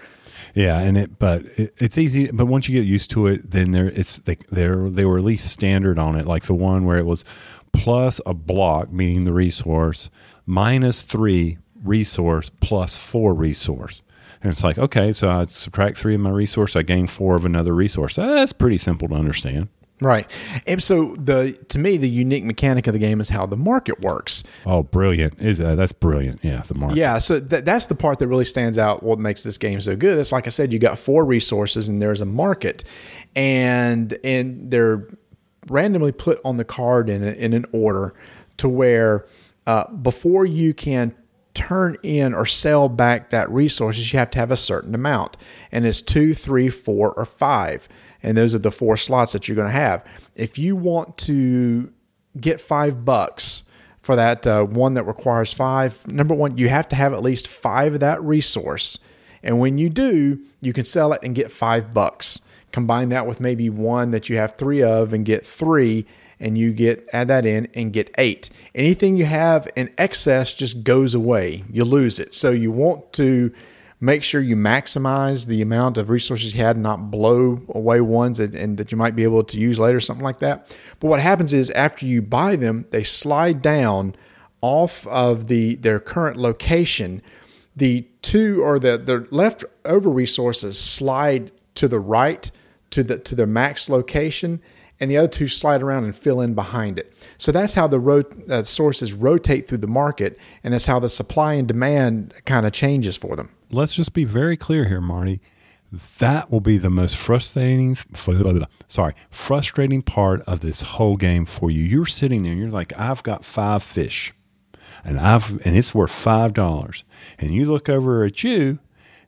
Yeah, and it but it, it's easy. But once you get used to it, then there it's they they're they were at least standard on it. Like the one where it was plus a block, meaning the resource, minus three resource plus four resource. And it's like, okay, so I subtract three of my resource, I gain four of another resource. That's pretty simple to understand. right and so the to me the unique mechanic of the game is how the market works Oh, brilliant! Is uh, that's brilliant? Yeah, the market. Yeah, so th- that's the part that really stands out. What makes this game so good? It's like I said, you got four resources and there's a market, and and they're randomly put on the card in a, in an order to where uh, before you can turn in or sell back that resources, you have to have a certain amount, and it's two, three, four, or five, and those are the four slots that you're going to have. If you want to get five bucks for that uh, one that requires five. Number one, you have to have at least five of that resource. And when you do, you can sell it and get five bucks. Combine that with maybe one that you have three of and get three, and you get add that in and get eight. Anything you have in excess just goes away. You lose it. So you want to make sure you maximize the amount of resources you had and not blow away ones that, and that you might be able to use later, something like that. But what happens is after you buy them, they slide down off of the their current location. The two or the the leftover resources slide to the right to the to their max location, and the other two slide around and fill in behind it. So that's how the uh, sources rotate through the market, and that's how the supply and demand kind of changes for them. let's just be very clear here, Marty. That will be the most frustrating, sorry, frustrating part of this whole game for you. You're sitting there and you're like, I've got five fish, and I've and it's worth five dollars. And you look over at you,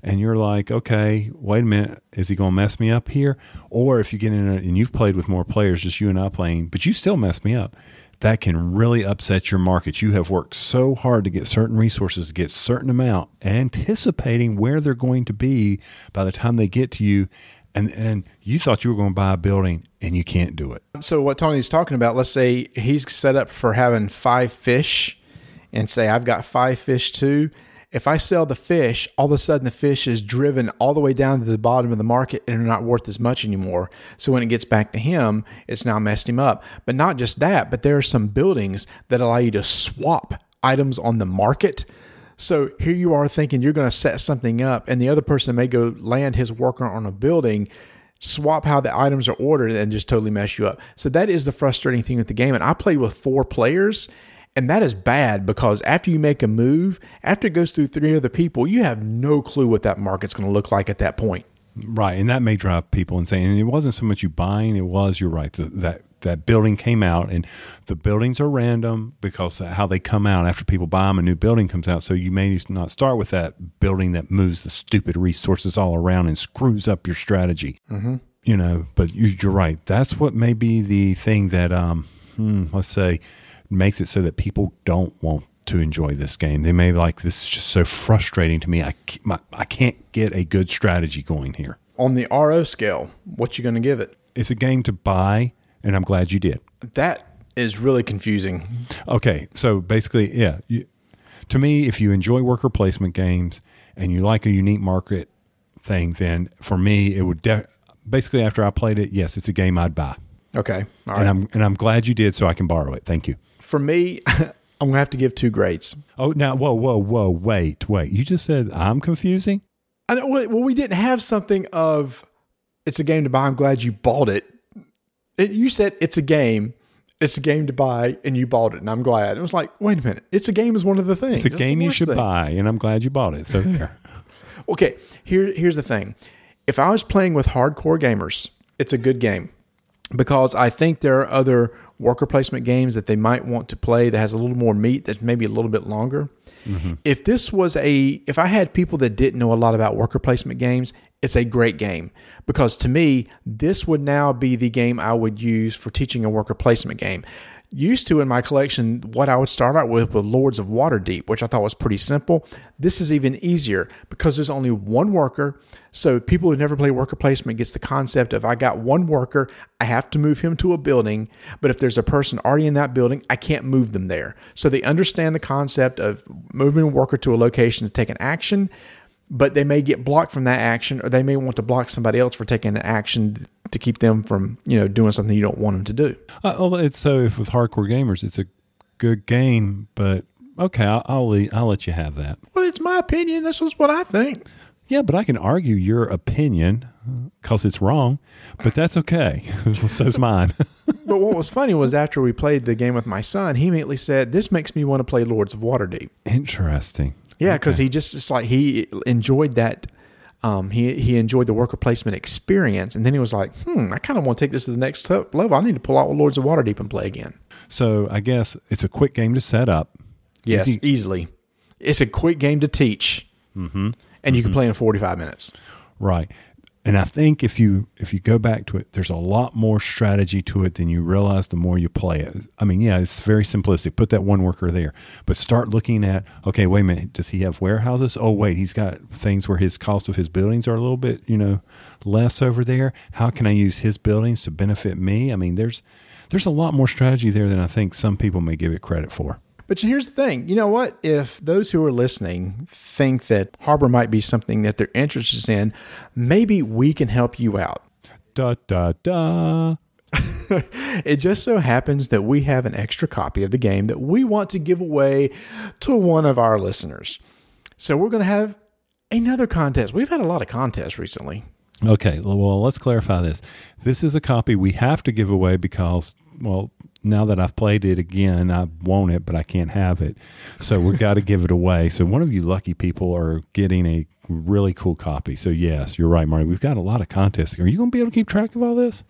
and you're like, okay, wait a minute, is he going to mess me up here? Or if you get in a, and you've played with more players, just you and I playing, but you still mess me up that can really upset your market. You have worked so hard to get certain resources, to get certain amount, anticipating where they're going to be by the time they get to you. And, and you thought you were going to buy a building and you can't do it. So what Tony's talking about, let's say he's set up for having five fish and say I've got five fish too. If I sell the fish, all of a sudden the fish is driven all the way down to the bottom of the market and they're not worth as much anymore. So when it gets back to him, it's now messed him up. But not just that, but there are some buildings that allow you to swap items on the market. So here you are thinking you're going to set something up, and the other person may go land his worker on a building, swap how the items are ordered, and just totally mess you up. So that is the frustrating thing with the game. And I played with four players, and that is bad because after you make a move, after it goes through three other people, you have no clue what that market's going to look like at that point. Right. And that may drive people insane. And it wasn't so much you buying, it was, you're right, the, that that building came out and the buildings are random because of how they come out after people buy them a new building comes out so you may not start with that building that moves the stupid resources all around and screws up your strategy mm-hmm. you know but you, you're right that's what may be the thing that um hmm, let's say makes it so that people don't want to enjoy this game they may be like this is just so frustrating to me i, my, I can't get a good strategy going here On the RO scale, what you going to give it? it's a game to buy and i'm glad you did That is really confusing. Okay, so basically, yeah. You, to me, if you enjoy worker placement games and you like a unique market thing, then for me, it would de- basically after I played it, yes, it's a game I'd buy, Okay, all right. and I'm and I'm glad you did, so I can borrow it. Thank you. For me, <laughs> I'm going to have to give two grades. Oh, now, whoa, whoa, whoa, wait, wait. You just said I'm confusing. I know, well, we didn't have something of it's a game to buy. I'm glad you bought it. it. You said it's a game, it's a game to buy, and you bought it, and I'm glad. It was like, wait a minute, it's a game is one of the things. It's a game you should thing. buy, and I'm glad you bought it. So there. <laughs> <laughs> Okay, here here's the thing. If I was playing with hardcore gamers, it's a good game because I think there are other worker placement games that they might want to play that has a little more meat that's maybe a little bit longer. Mm-hmm. If this was a if I had people that didn't know a lot about worker placement games, it's a great game. Because to me this would now be the game I would use for teaching a worker placement game used to in my collection what I would start out with with Lords of Waterdeep, which I thought was pretty simple. This is even easier because there's only one worker. So people who never play worker placement gets the concept of I got one worker, I have to move him to a building, but if there's a person already in that building, I can't move them there. So they understand the concept of moving a worker to a location to take an action but they may get blocked from that action or they may want to block somebody else for taking an action to keep them from you know doing something you don't want them to do Uh, well, it's so if with hardcore gamers, it's a good game, but okay, I'll I'll, I'll let you have that. well it's my opinion this is what i think Yeah, but I can argue your opinion because it's wrong, but that's okay. <laughs> So's mine. <laughs> but what was funny was after we played the game with my son he immediately said this makes me want to play lords of waterdeep Interesting. Yeah because he just it's like he enjoyed that um, he he enjoyed the worker placement experience, and then he was like, "Hmm, I kind of want to take this to the next level. I need to pull out Lords of Waterdeep and play again." So I guess it's a quick game to set up. Yes, Easy- easily. It's a quick game to teach, mm-hmm. and you can play in forty five minutes. Right. And I think if you if you go back to it, there's a lot more strategy to it than you realize the more you play it. I mean, yeah, it's very simplistic. Put that one worker there, but start looking at okay, wait a minute, does he have warehouses? Oh, wait, he's got things where his cost of his buildings are a little bit, you know, less over there. How can I use his buildings to benefit me? I mean, there's there's a lot more strategy there than I think some people may give it credit for. But here's the thing you know what? If those who are listening think that Harbor might be something that they're interested in, maybe we can help you out. Da da da. <laughs> It just so happens that we have an extra copy of the game that we want to give away to one of our listeners. So we're going to have another contest. We've had a lot of contests recently. Okay, well, let's clarify this. This is a copy we have to give away because, well, now that I've played it again, I want it, but I can't have it. So we've <laughs> got to give it away. So one of you lucky people are getting a really cool copy. So, yes, you're right, Marty. We've got a lot of contests. Are you going to be able to keep track of all this?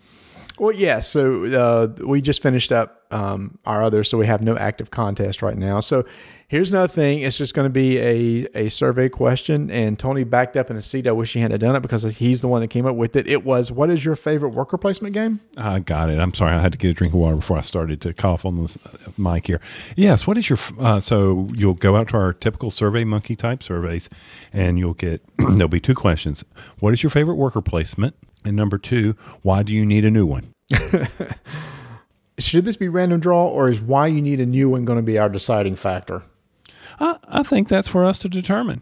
Well, yeah. So uh, we just finished up um, our others, so we have no active contest right now. So here's another thing: it's just going to be a a survey question. And Tony backed up in a seat. I wish he hadn't done it because he's the one that came up with it. It was, "What is your favorite worker placement game?" I got it. I'm sorry. I had to get a drink of water before I started to cough on the mic here. Yes. What is your, uh, so you'll go out to our typical survey monkey type surveys and you'll get, <clears throat> there'll be two questions. What is your favorite worker placement? And number two, why do you need a new one? <laughs> Should this be random draw, or is why you need a new one going to be our deciding factor? I, I think that's for us to determine.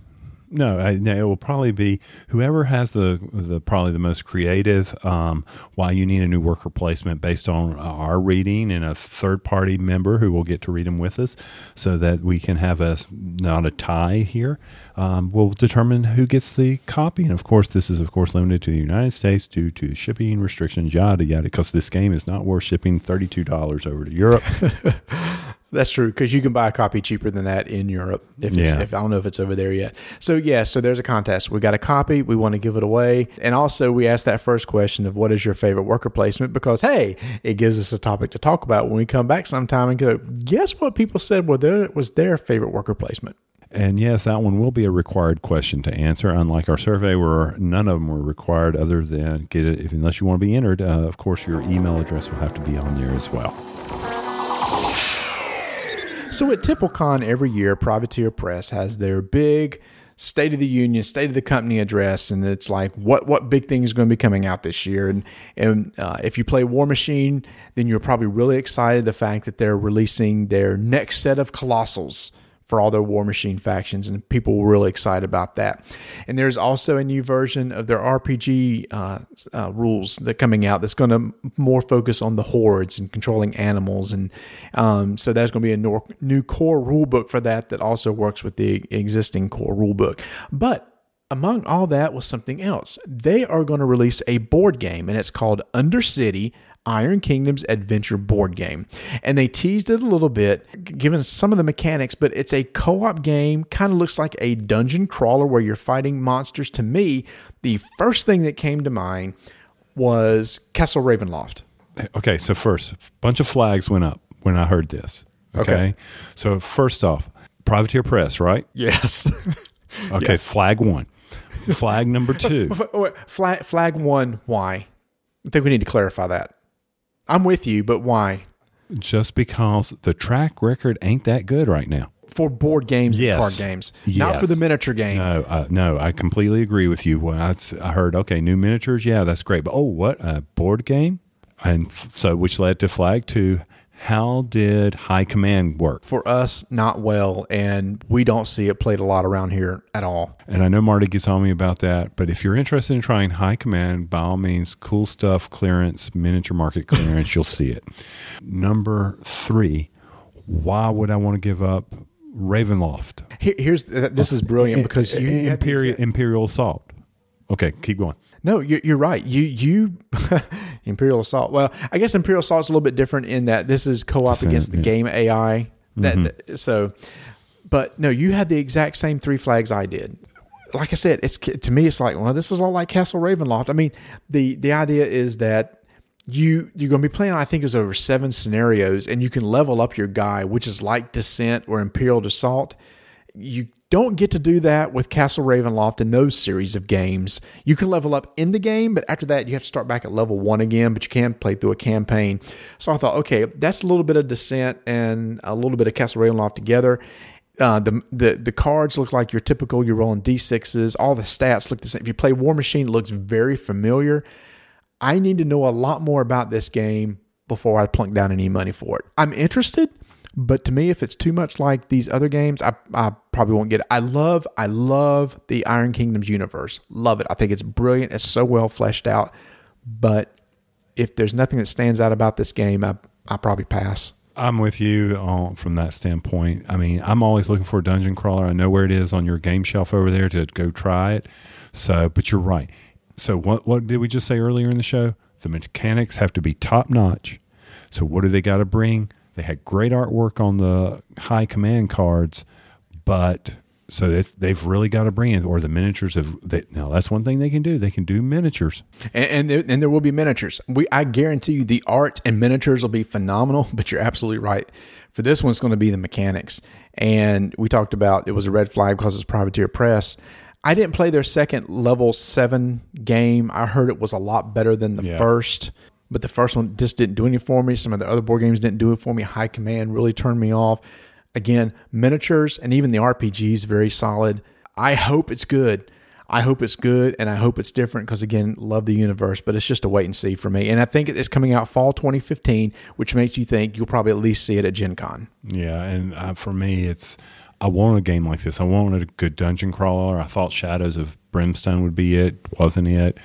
No, I, no, it will probably be whoever has the the probably the most creative. Um, why you need a new worker placement based on our reading and a third party member who will get to read them with us, so that we can have a not a tie here. Um, we'll determine who gets the copy, and of course, this is of course limited to the United States due to shipping restrictions. Yada yada, because this game is not worth shipping thirty two dollars over to Europe. <laughs> That's true because you can buy a copy cheaper than that in Europe. If, it's, Yeah. if I don't know if it's over there yet. So yeah, so there's a contest. We got a copy. We want to give it away, and also we asked that first question of what is your favorite worker placement because hey, it gives us a topic to talk about when we come back sometime and go. Guess what people said was their was their favorite worker placement. And yes, that one will be a required question to answer, unlike our survey where none of them were required other than get it, if, unless you want to be entered, uh, of course, your email address will have to be on there as well. So at TempleCon every year, Privateer Press has their big State of the Union, State of the Company address, and it's like what what big thing is going to be coming out this year. And and uh, if you play Warmachine, then you're probably really excited the fact that they're releasing their next set of Colossals for all their Warmachine factions, and people were really excited about that. And there's also a new version of their RPG uh, uh, rules that coming out that's going to more focus on the hordes and controlling animals, and um, so there's going to be a new core rule book for that that also works with the existing core rule book, but. Among all that was something else. They are going to release a board game, and it's called Undercity Iron Kingdom's adventure board game. And they teased it a little bit, given some of the mechanics, but it's a co op game, kind of looks like a dungeon crawler where you're fighting monsters. To me, the first thing that came to mind was Castle Ravenloft. Okay, so first, a bunch of flags went up when I heard this. Okay. Okay. So first off, Privateer Press, right? Yes. <laughs> Okay, Yes. flag one. Flag number <laughs> two. flag, flag one, why? I think we need to clarify that. I'm with you, but why? just because the track record ain't that good right now. For board games and Yes. card games, not for the miniature game. No, uh, no, I completely agree with you. When I, I heard, okay, new miniatures, yeah, that's great. But oh, what a board game! And so, which led to flag two. How did High Command work? For us, not well, and we don't see it played a lot around here at all. And I know Marty gets on me about that, but if you're interested in trying High Command, by all means, cool stuff, clearance, miniature market clearance, you'll see it. Number three, why would I want to give up Ravenloft? Here, here's uh, this is brilliant because you, you have the Imperial Imperial Assault. Okay, keep going. No, you're, you're right. You you <laughs> Imperial Assault. Well, I guess Imperial Assault's a little bit different in that this is co-op Descent, against the yeah. game AI. That, that- so, but no, you had the exact same three flags I did. Like I said, it's to me, it's like well, this is all like Castle Ravenloft. I mean, the the idea is that you you're going to be playing. I think is over seven scenarios, and you can level up your guy, which is like Descent or Imperial Assault. You don't get to do that with Castle Ravenloft and those series of games. You can level up in the game, but after that, you have to start back at level one again, but you can play through a campaign. So I thought, okay, that's a little bit of Descent and a little bit of Castle Ravenloft together. Uh, the, the the cards look like your typical. You're rolling d6s. All the stats look the same. If you play Warmachine, it looks very familiar. I need to know a lot more about this game before I plunk down any money for it. I'm interested, but to me, if it's too much like these other games, I, I probably won't get it. I love, I love the Iron Kingdoms universe. Love it. I think it's brilliant. It's so well fleshed out. But if there's nothing that stands out about this game, I I probably pass. I'm with you from that standpoint. I mean, I'm always looking for a dungeon crawler. I know where it is on your game shelf over there to go try it. So, but you're right. So, what what did we just say earlier in the show? The mechanics have to be top notch. So, what do they got to bring? They had great artwork on the high command cards, but so they, they've really got to bring it. Or the miniatures have. They, now, that's one thing they can do. They can do miniatures. and and there, and there will be miniatures. We I guarantee you the art and miniatures will be phenomenal. <laughs> But you're absolutely right. For this one, it's going to be the mechanics. And we talked about it was a red flag because it's Privateer Press. I didn't play their second level seven game. I heard it was a lot better than the Yeah. first. But the first one just didn't do anything for me. Some of the other board games didn't do it for me. High Command really turned me off. Again, miniatures and even the RPGs very solid. I hope it's good. I hope it's good and I hope it's different because again, love the universe, but it's just a wait and see for me. And I think it's coming out fall 2015, which makes you think you'll probably at least see it at Gen Con. Yeah, and uh, for me, it's I want a game like this. I wanted a good dungeon crawler. I thought Shadows of Brimstone would be it, wasn't it?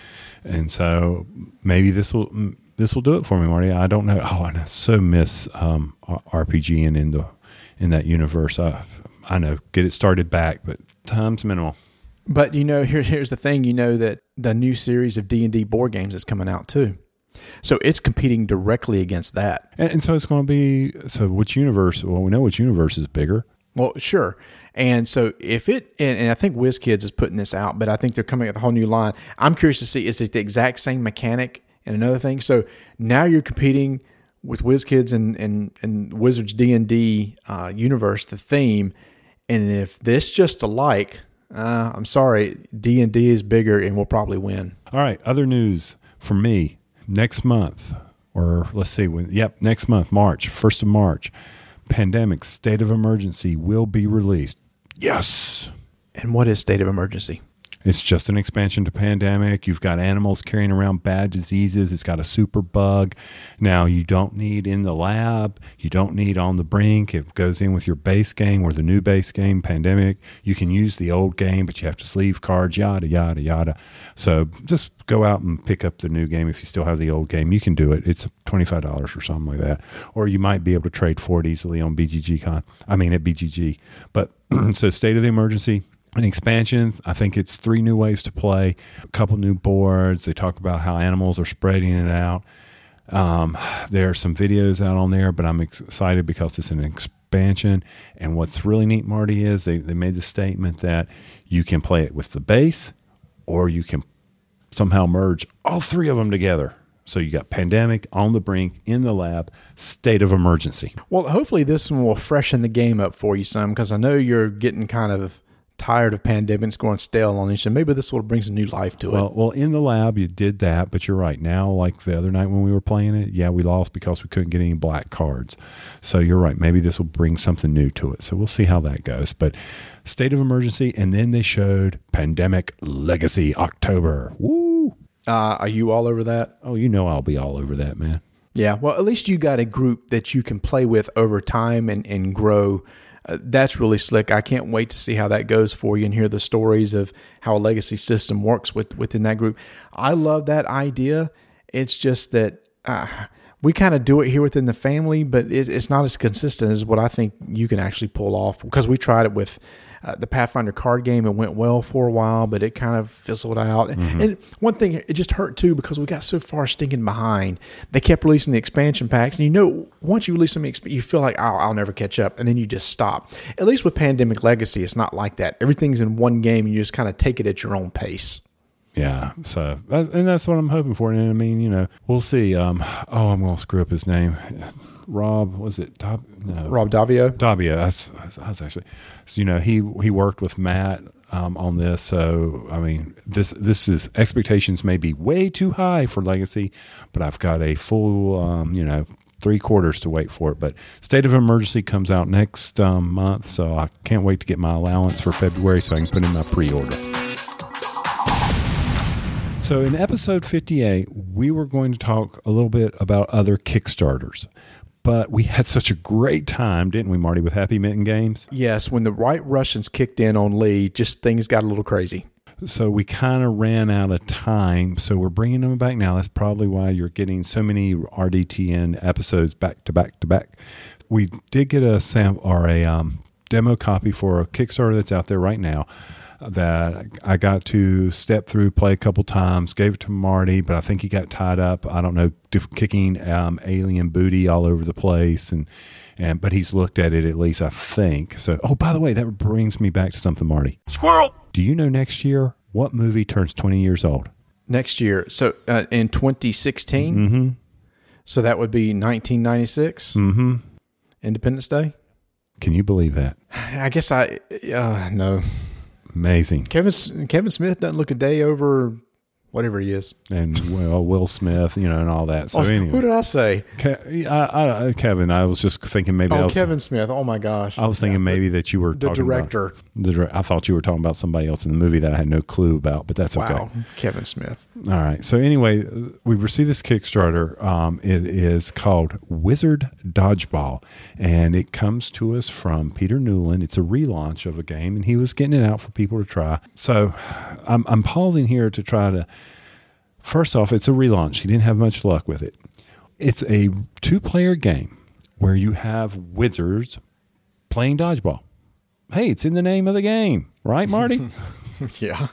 And so maybe this will this will do it for me, Marty. I don't know. Oh, and I so miss um, RPG and in the in that universe. I, I know get it started back, but time's minimal. But you know, here, here's the thing: you know that the new series of D and D board games is coming out too, so it's competing directly against that. And, and so it's going to be so. Which universe? Well, we know which universe is bigger. Well, sure. And so if it, and, and I think WizKids is putting this out, but I think they're coming up with a whole new line. I'm curious to see is it the exact same mechanic and another thing. So now you're competing with WizKids and and and Wizards D and D uh, universe, the theme. And if this just alike, uh, I'm sorry, D and D is bigger and we'll probably win. All right, other news for me next month, or let's see, when, yep, next month, March, 1st of March, Pandemic State of Emergency will be released. Yes. And what is state of emergency? It's just an expansion to pandemic. You've got animals carrying around bad diseases. It's got a super bug. Now, you don't need in the lab. You don't need on the brink. It goes in with your base game or the new base game, pandemic. You can use the old game, but you have to sleeve cards, yada, yada, yada. So just go out and pick up the new game if you still have the old game. You can do it. It's $25 or something like that. Or you might be able to trade for it easily on BGG Con. I mean, at BGG. But <clears throat> so, state of the emergency an expansion. I think it's three new ways to play, a couple new boards. They talk about how animals are spreading it out. Um, there are some videos out on there, but I'm excited because it's an expansion. And what's really neat, Marty, is they, they made the statement that you can play it with the base or you can somehow merge all three of them together. So you got pandemic on the brink in the lab, state of emergency. Well, hopefully this one will freshen the game up for you some because I know you're getting kind of tired of pandemics going stale on each So maybe this will bring some new life to Well, it. well, in the lab you did that, but you're right. Now, like the other night when we were playing it, yeah, we lost because we couldn't get any black cards. So you're right. Maybe this will bring something new to it. So we'll see how that goes. But state of emergency, and then they showed pandemic legacy October. Woo! Uh, are you all over that? Oh, you know I'll be all over that, man. Yeah. Well, at least you got a group that you can play with over time and, and grow. Uh, that's really slick. I can't wait to see how that goes for you and hear the stories of how a legacy system works with within that group. I love that idea. It's just that uh, we kind of do it here within the family, but it, it's not as consistent as what I think you can actually pull off because we tried it with uh, the Pathfinder card game. It went well for a while, but it kind of fizzled out. And one thing, it just hurt too because we got so far stinking behind. They kept releasing the expansion packs, and you know, once you release something, you feel like I'll, I'll never catch up, and then you just stop. At least with Pandemic Legacy, it's not like that. Everything's in one game, and you just kind of take it at your own pace. Yeah. So, and that's what I'm hoping for. And I mean, you know, we'll see. Um, oh, I'm going to screw up his name. Rob, was it? No. Rob Daviau. Davia. That's, that's actually, so, you know, he he worked with Matt um, on this. So I mean, this this is expectations may be way too high for Legacy, but I've got a full, um, you know. Three quarters to wait for it, but State of Emergency comes out next um, month, so I can't wait to get my allowance for February so I can put in my pre-order. So, in episode 58, we were going to talk a little bit about other Kickstarters. But we had such a great time, didn't we, Marty, with Happy Mitten Games? Yes, when the right Russians kicked in on Lee, just things got a little crazy. So we kind of ran out of time. So we're bringing them back now. That's probably why you're getting so many RDTN episodes back to back to back. We did get a sample or a um, demo copy for a Kickstarter that's out there right now that I got to step through, play a couple times, gave it to Marty, but I think he got tied up. I don't know, kicking um, alien booty all over the place, and and but he's looked at it at least, I think. So, oh, by the way, that brings me back to something, Marty. Squirrel! Do you know next year what movie turns 20 years old? Next year, so uh, in 2016, mm-hmm. so that would be 1996, Mm-hmm. Independence Day. Can you believe that? I guess I uh, no. Amazing. Kevin Kevin Smith doesn't look a day over whatever he is. And well, Will Smith, you know, and all that. So Oh, Who anyway, did I say? Ke- I, I, Kevin, I was just thinking maybe I Oh, was, Kevin Smith. Oh my gosh. I was thinking maybe that you were the talking about- director. the I thought you were talking about somebody else in the movie that I had no clue about, but that's Wow, okay. Kevin Smith. All right. So anyway, uh, we received this Kickstarter. Um, it is called Wizard Dodgeball, and it comes to us from Peter Newland. It's a relaunch of a game, and he was getting it out for people to try. So I'm, I'm pausing here to try to. First off, it's a relaunch. He didn't have much luck with it. It's a two-player game where you have wizards playing dodgeball. Hey, it's in the name of the game, right, Marty? <laughs> Yeah,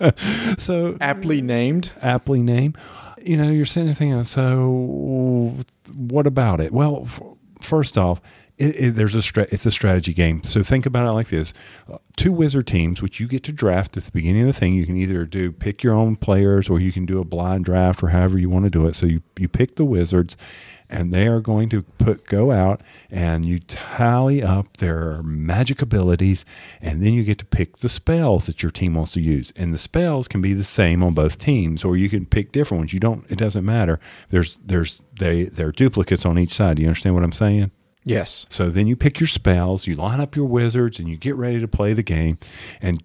<laughs> so aptly named. aptly named. You know, you're sitting there thinking, so what about it? Well, f- first off, it, it, there's a stra- it's a strategy game. So think about it like this: uh, two wizard teams, which you get to draft at the beginning of the thing. You can either do pick your own players, or you can do a blind draft, or however you want to do it. So you you pick the wizards, and they are going to put go out and you tally up their magic abilities, and then you get to pick the spells that your team wants to use. And the spells can be the same on both teams, or you can pick different ones. You don't. It doesn't matter. There's there's they they're duplicates on each side. Do you understand what I'm saying? Yes. So then you pick your spells, you line up your wizards, and you get ready to play the game. And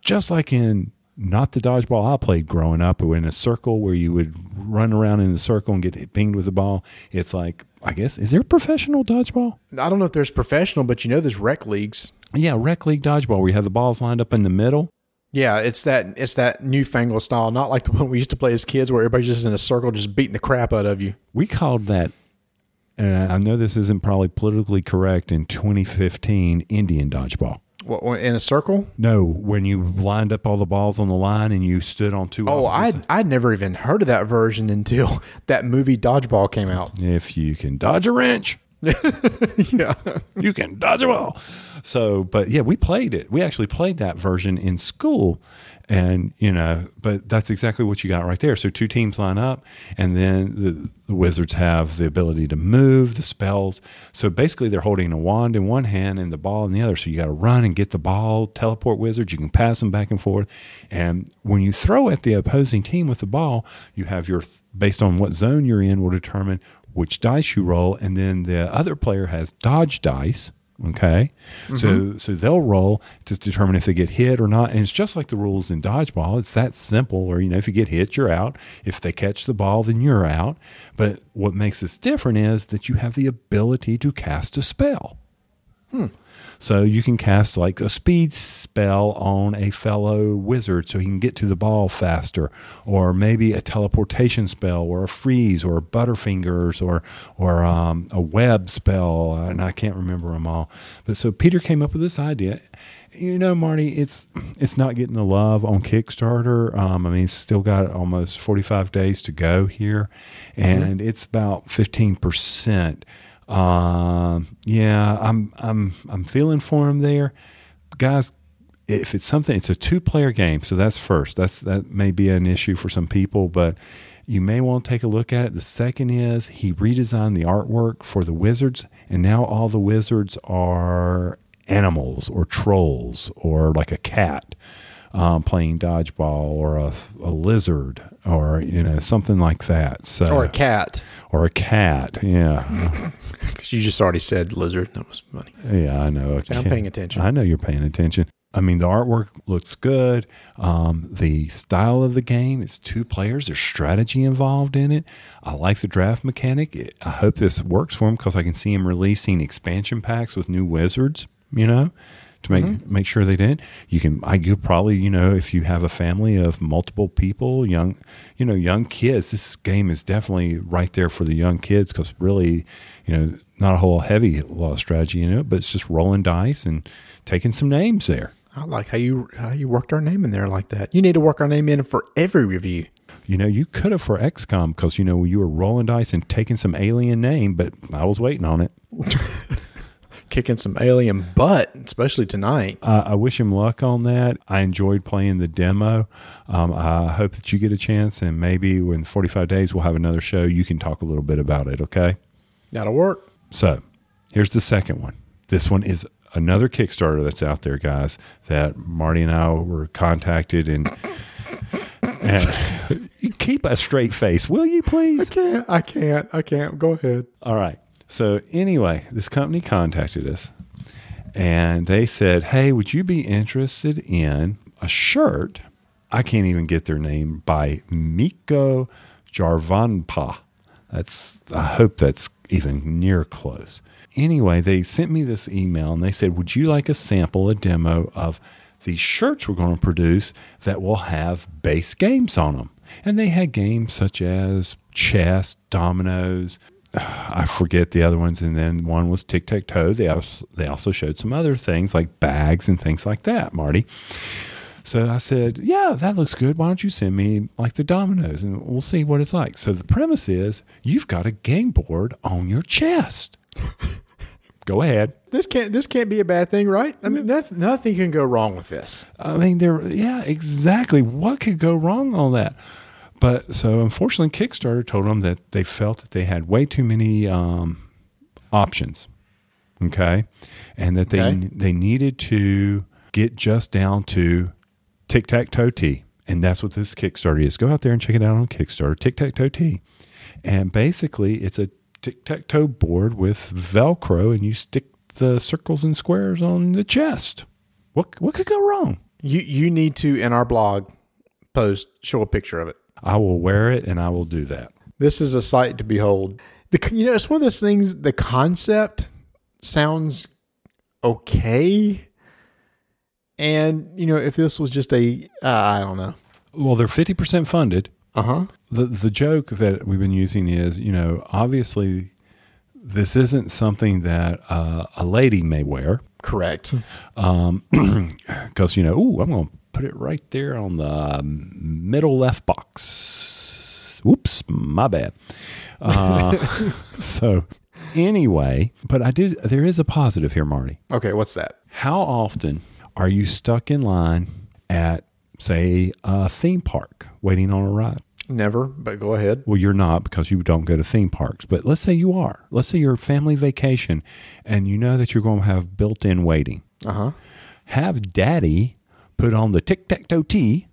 just like in not the dodgeball I played growing up, or in a circle where you would run around in the circle and get pinged with the ball, it's like, I guess, is there professional dodgeball? I don't know if there's professional, but you know there's rec leagues. Yeah, rec league dodgeball where you have the balls lined up in the middle. Yeah, it's that it's that newfangled style, not like the <laughs> one we used to play as kids, where everybody's just in a circle, just beating the crap out of you. We called that, and I know this isn't probably politically correct in 2015, Indian dodgeball. What, in a circle? No, when you lined up all the balls on the line and you stood on two. Oh, I'd, I'd never even heard of that version until <laughs> that movie Dodgeball came out. If you can dodge a wrench, <laughs> yeah. you can dodge a ball. So, but yeah, we played it. We actually played that version in school. And, you know, but that's exactly what you got right there. So two teams line up, and then the, the wizards have the ability to move the spells. So basically, they're holding a wand in one hand and the ball in the other. So you got to run and get the ball, teleport wizards. You can pass them back and forth. And when you throw at the opposing team with the ball, you have your, based on what zone you're in, will determine which dice you roll. And then the other player has dodge dice. Okay, so mm-hmm. so they'll roll to determine if they get hit or not, and it's just like the rules in dodgeball. It's that simple. Or you know, if you get hit, you're out. If they catch the ball, then you're out. But what makes this different is that you have the ability to cast a spell. Hmm. So you can cast like a speed spell on a fellow wizard so he can get to the ball faster, or maybe a teleportation spell, or a freeze, or butterfingers, or or um, a web spell, and I can't remember them all. But so Peter came up with this idea. You know, Marty, it's it's not getting the love on Kickstarter. Um, I mean, it's still got almost forty five days to go here, and it's about fifteen percent. Um, yeah, I'm I'm I'm feeling for him there, guys. If it's something, it's a two-player game, so that's first. That's that may be an issue for some people, but you may want to take a look at it. The second is he redesigned the artwork for the wizards, and now all the wizards are animals or trolls or like a cat um, playing dodgeball or a, a lizard or you know something like that. So Or a cat. or a cat, yeah. <laughs> Because you just already said lizard. That was funny. Yeah, I know. See, I'm paying attention. I know you're paying attention. I mean, the artwork looks good. Um, the style of the game is two players. There's strategy involved in it. I like the draft mechanic. It- I hope this works for him because I can see him releasing expansion packs with new wizards. You know, to make Mm-hmm. make sure they didn't. You can. I could probably you know if you have a family of multiple people, young, you know, young kids. This game is definitely right there for the young kids because really, you know, not a whole heavy of strategy in it, but it's just rolling dice and taking some names there. I like how you how you worked our name in there like that. You need to work our name in for every review. You know, you could have for XCOM because you know you were rolling dice and taking some alien name, but I was waiting on it. <laughs> Kicking some alien butt, especially tonight. Uh, I wish him luck on that. I enjoyed playing the demo. Um, I hope that you get a chance, and maybe in 45 days we'll have another show. You can talk a little bit about it, okay? That'll work. So here's the second one. This one is another Kickstarter that's out there, guys, that Marty and I were contacted and. and <laughs> keep a straight face, will you please? I can't I can't I can't. Go ahead. All right. So anyway, this company contacted us and they said, "Hey, would you be interested in a shirt?" I can't even get their name by Miko Jarvanpa. That's I hope that's even near close. Anyway, they sent me this email and they said, "Would you like a sample, a demo of the shirts we're going to produce that will have base games on them?" And they had games such as chess, dominoes, I forget the other ones, and then one was tic tac toe. They also, they also showed some other things like bags and things like that, Marty. So I said, "Yeah, that looks good. Why don't you send me like the dominoes, and we'll see what it's like." So the premise is you've got a game board on your chest. <laughs> Go ahead. This can't this can't be a bad thing, right? I mean, that, nothing can go wrong with this. I mean, there, yeah, exactly. What could go wrong on that? But so unfortunately, Kickstarter told them that they felt that they had way too many um, options. Okay, and that they Okay. they needed to get just down to tic tac toe tea, and that's what this Kickstarter is. Go out there and check it out on Kickstarter. Tic tac toe tea, and basically it's a tic tac toe board with Velcro, and you stick the circles and squares on the chest. What what could go wrong? You you need to in our blog post show a picture of it. I will wear it and I will do that. This is a sight to behold. The you know it's one of those things. The concept sounds okay, and you know if this was just a uh, I don't know. Well, they're 50% funded. Uh huh. The the joke that we've been using is, you know, obviously this isn't something that uh, a lady may wear. Correct. <clears throat> because you know, ooh, I'm going to put it right there on the um, middle left box. Whoops, my bad. Uh, <laughs> so anyway, but I did. There is a positive here, Marty. Okay, what's that? How often are you stuck in line at, say, a theme park waiting on a ride? Never, but go ahead. Well, you're not because you don't go to theme parks. But let's say you are. Let's say you're a family vacation and you know that you're going to have built in waiting. Uh huh. Have daddy put on the tic tac toe tea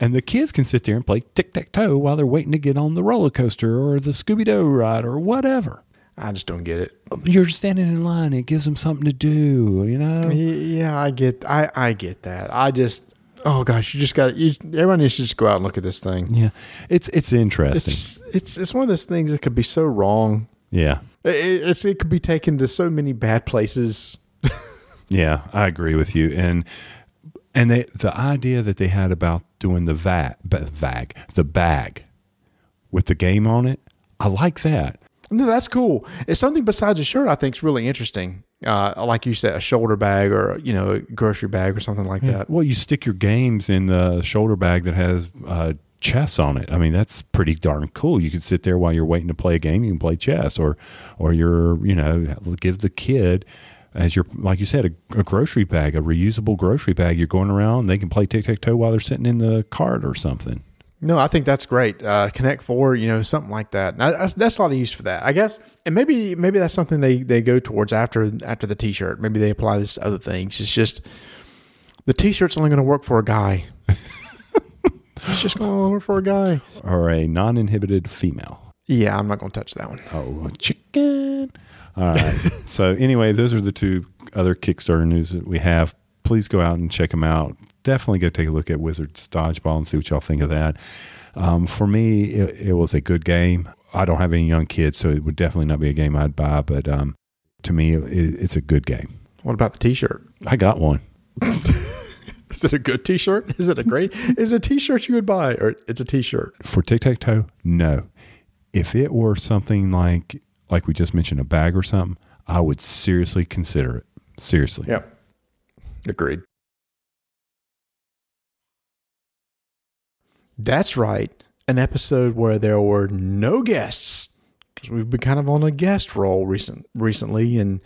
and the kids can sit there and play tic tac toe while they're waiting to get on the roller coaster or the Scooby Doo ride or whatever. I just don't get it. You're standing in line. It gives them something to do, you know? Yeah, I get. I I get that. I just. Oh gosh, you just got. You, everyone needs to just go out and look at this thing. Yeah. It's, it's It's interesting. just. It's it's one of those things that could be so wrong. yeah. It, it's it could be taken to so many bad places. <laughs> Yeah, I agree with you. And and they the idea that they had about doing the va- ba- vag the bag with the game on it, I like that. No, that's cool. It's something besides a shirt. I think is really interesting. Uh, like you said, a shoulder bag or you know, a grocery bag or something like that. Well, you stick your games in the shoulder bag that has uh, chess on it. I mean, that's pretty darn cool. You can sit there while you're waiting to play a game. You can play chess, or or you're you know give the kid. As you're, like you said, a, a grocery bag, a reusable grocery bag. You're going around. They can play tic tac toe while they're sitting in the cart or something. No, I think that's great. Uh, Connect Four, you know, something like that. Now, that's, that's a lot of use for that, I guess. And maybe maybe that's something they, they go towards after after the T-shirt. Maybe they apply this to other things. It's just the T-shirt's only going to work for a guy. <laughs> it's just going to work for a guy. or a non-inhibited female. Yeah, I'm not going to touch that one. Oh, chicken. All right. <laughs> so anyway, those are the two other Kickstarter news that we have. Please go out and check them out. Definitely go take a look at Wizards Dodgeball and see what y'all think of that. Um, for me, it, it was a good game. I don't have any young kids, so it would definitely not be a game I'd buy. But um, to me, it, it's a good game. What about the T-shirt? I got one. <laughs> Is it a good T-shirt? Is it a great? is it a T-shirt you would buy, or it's a T-shirt? For tic tac toe, no. If it were something like like we just mentioned, a bag or something, I would seriously consider it. Seriously. Yep. Agreed. That's right. An episode where there were no guests because we've been kind of on a guest role recent recently, and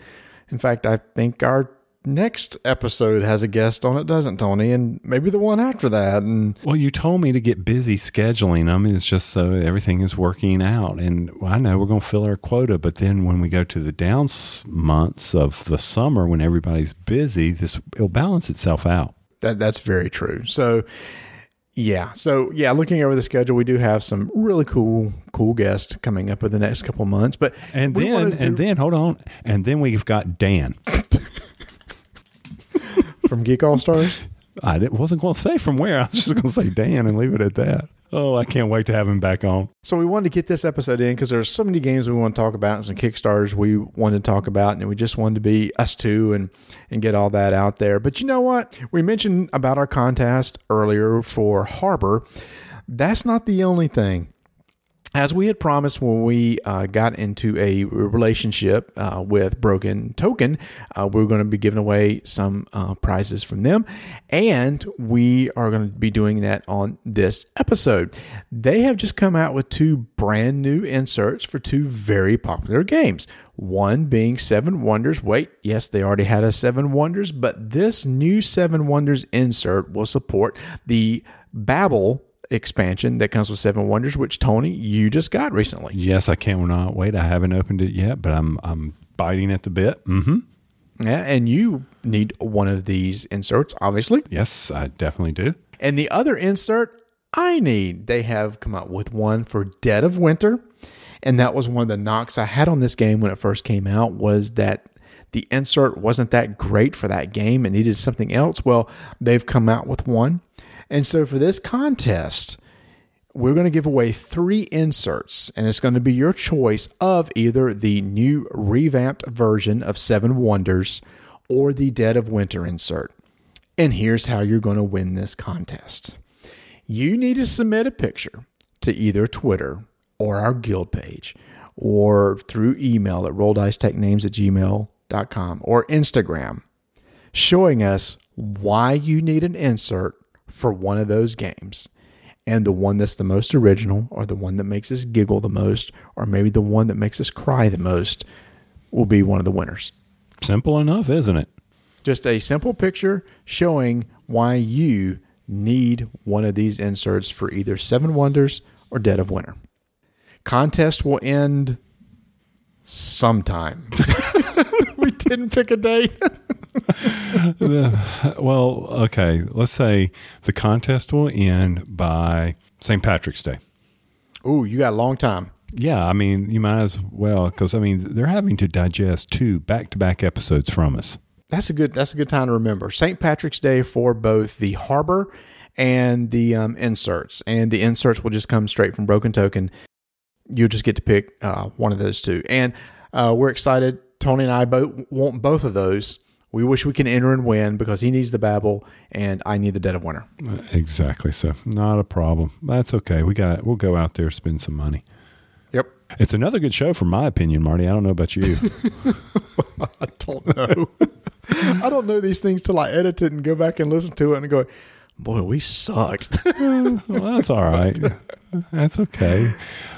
in fact, I think our next episode has a guest on it, doesn't Tony? And maybe the one after that. And Well, you told me to get busy scheduling them. It's just so everything is working out. And I know we're going to fill our quota, but then when we go to the down months of the summer when everybody's busy, this it'll balance itself out. That that's very true. So yeah. So yeah, looking over the schedule, we do have some really cool cool guests coming up in the next couple months. But And then, and then, hold on. And then we've got Dan. From Geek All Stars. I didn't- wasn't going to say from where. I was just going to say Dan and leave it at that. Oh, I can't wait to have him back on. So we wanted to get this episode in because there's so many games we want to talk about and some Kickstarters we wanted to talk about, and we just wanted to be us two and and get all that out there. But you know what? We mentioned about our contest earlier for Harbor. That's not the only thing. As we had promised when we uh, got into a relationship uh, with Broken Token, uh, we're going to be giving away some uh, prizes from them. And we are going to be doing that on this episode. They have just come out with two brand new inserts for two very popular games. One being Seven Wonders. Wait, yes, they already had a Seven Wonders, but this new Seven Wonders insert will support the Babel expansion that comes with Seven Wonders, which Tony, you just got recently. Yes, I can't wait. I haven't opened it yet, but I'm I'm biting at the bit. Mm-hmm. Yeah, and you need one of these inserts, obviously. Yes, I definitely do. And the other insert I need, they have come out with one for Dead of Winter. And that was one of the knocks I had on this game when it first came out was that the insert wasn't that great for that game. It needed something else. Well, they've come out with one. And so for this contest, we're going to give away three inserts, and it's going to be your choice of either the new revamped version of Seven Wonders or the Dead of Winter insert. And here's how you're going to win this contest you need to submit a picture to either Twitter or our guild page or through email at rolldicetakenames at gmail twitter.com or Instagram showing us why you need an insert for one of those games. And the one that's the most original, or the one that makes us giggle the most, or maybe the one that makes us cry the most, will be one of the winners. Simple enough, isn't it? Just a simple picture showing why you need one of these inserts for either Seven Wonders or Dead of Winter. Contest will end sometime. <laughs> we didn't pick a date. <laughs> well, okay. Let's say the contest will end by St. Patrick's Day. Ooh, you got a long time. Yeah, I mean, you might as well because I mean they're having to digest two back-to-back episodes from us. That's a good. That's a good time to remember. St. Patrick's Day for both the harbor and the um, inserts, and the inserts will just come straight from Broken Token. You'll just get to pick uh, one of those two, and uh, we're excited. Tony and I both want both of those. We wish we can enter and win because he needs the Babel and I need the dead of winter. Uh, exactly. So not a problem. That's okay. We got. We'll go out there spend some money. Yep. It's another good show, from my opinion, Marty. I don't know about you. <laughs> I don't know. <laughs> I don't know these things till I edit it and go back and listen to it and go, boy, we sucked. <laughs> well, that's all right. That's okay.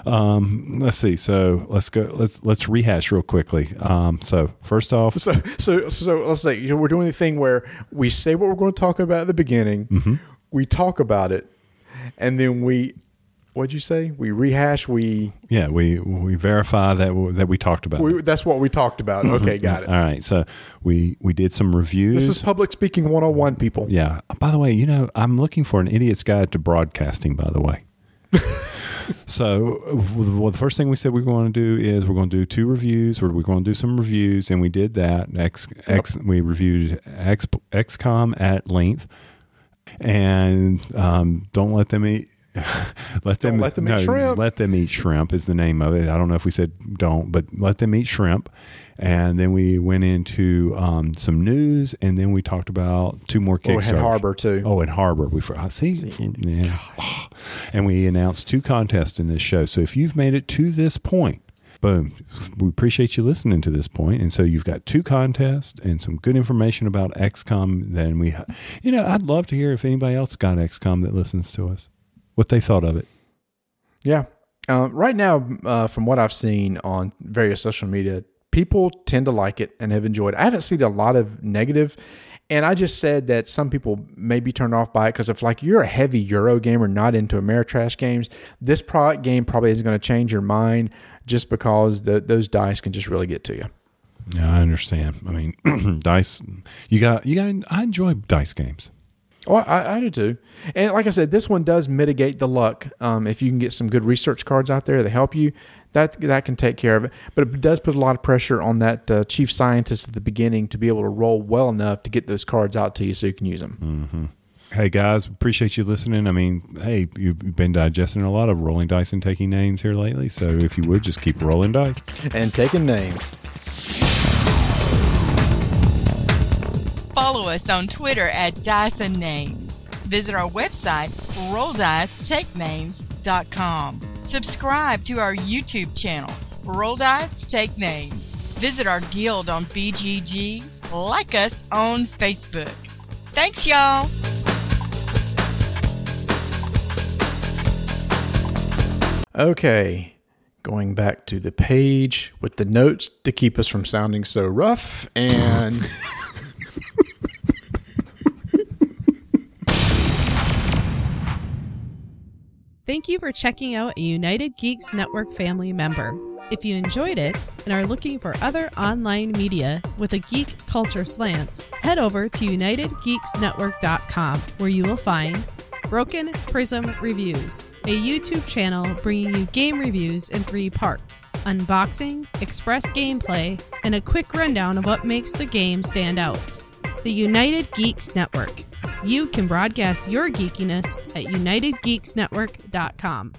Um, let's see. So let's go. Let's let's rehash real quickly. Um, so first off, so so so let's say you know, we're doing the thing where we say what we're going to talk about at the beginning. Mm-hmm. We talk about it, and then we. What'd you say? We rehash. We yeah. We we verify that we, that we talked about. we, that's what we talked about. Okay, got it. All right. So we we did some reviews. This is public speaking 101, people. yeah. By the way, you know, I'm looking for an idiot's guide to broadcasting. By the way. <laughs> so well, the first thing we said we are going to do is we're going to do two reviews, or we're going to do some reviews, and we did that. X, X we reviewed X, XCOM at length, and um, don't let them eat. <laughs> let them Don't let them eat shrimp. Let them eat shrimp is the name of it. I don't know if we said don't, but let them eat shrimp. And then we went into um, some news, and then we talked about two more Oh, we had Kickstarters. Harbor too. Oh, and Harbor. We forgot. See, yeah. And we announced two contests in this show. So if you've made it to this point, boom, we appreciate you listening to this point. And so you've got two contests and some good information about XCOM. Then we, you know, I'd love to hear if anybody else got XCOM that listens to us, what they thought of it. Yeah. Um, right now, uh, from what I've seen on various social media, people tend to like it and have enjoyed it. I haven't seen a lot of negative, and I just said that some people may be turned off by it because if like you're a heavy Euro gamer, not into Ameritrash games, this product game probably isn't going to change your mind just because the, those dice can just really get to you. Yeah, I understand. I mean, <clears throat> dice. You got, you got. I enjoy dice games. Well, I, I do too. And like I said, this one does mitigate the luck. Um, if you can get some good research cards out there that help you, that that can take care of it. But it does put a lot of pressure on that uh, chief scientist at the beginning to be able to roll well enough to get those cards out to you so you can use them. Hey guys, appreciate you listening. I mean, hey, you've been digesting a lot of rolling dice and taking names here lately. So if you would just keep rolling dice. And taking names. Follow us on Twitter at Dyson Names. Visit our website, RollDiceTakeNames.com. Subscribe to our YouTube channel, Roll Dice Take Names. Visit our guild on BGG. Like us on Facebook. Thanks, y'all. Okay, going back to the page with the notes to keep us from sounding so rough and. <laughs> Thank you for checking out a United Geeks Network family member. If you enjoyed it and are looking for other online media with a geek culture slant, head over to UnitedGeeksNetwork.com where you will find Broken Prism Reviews, a YouTube channel bringing you game reviews in three parts unboxing, express gameplay, and a quick rundown of what makes the game stand out. The United Geeks Network. You can broadcast your geekiness at UnitedGeeksNetwork.com.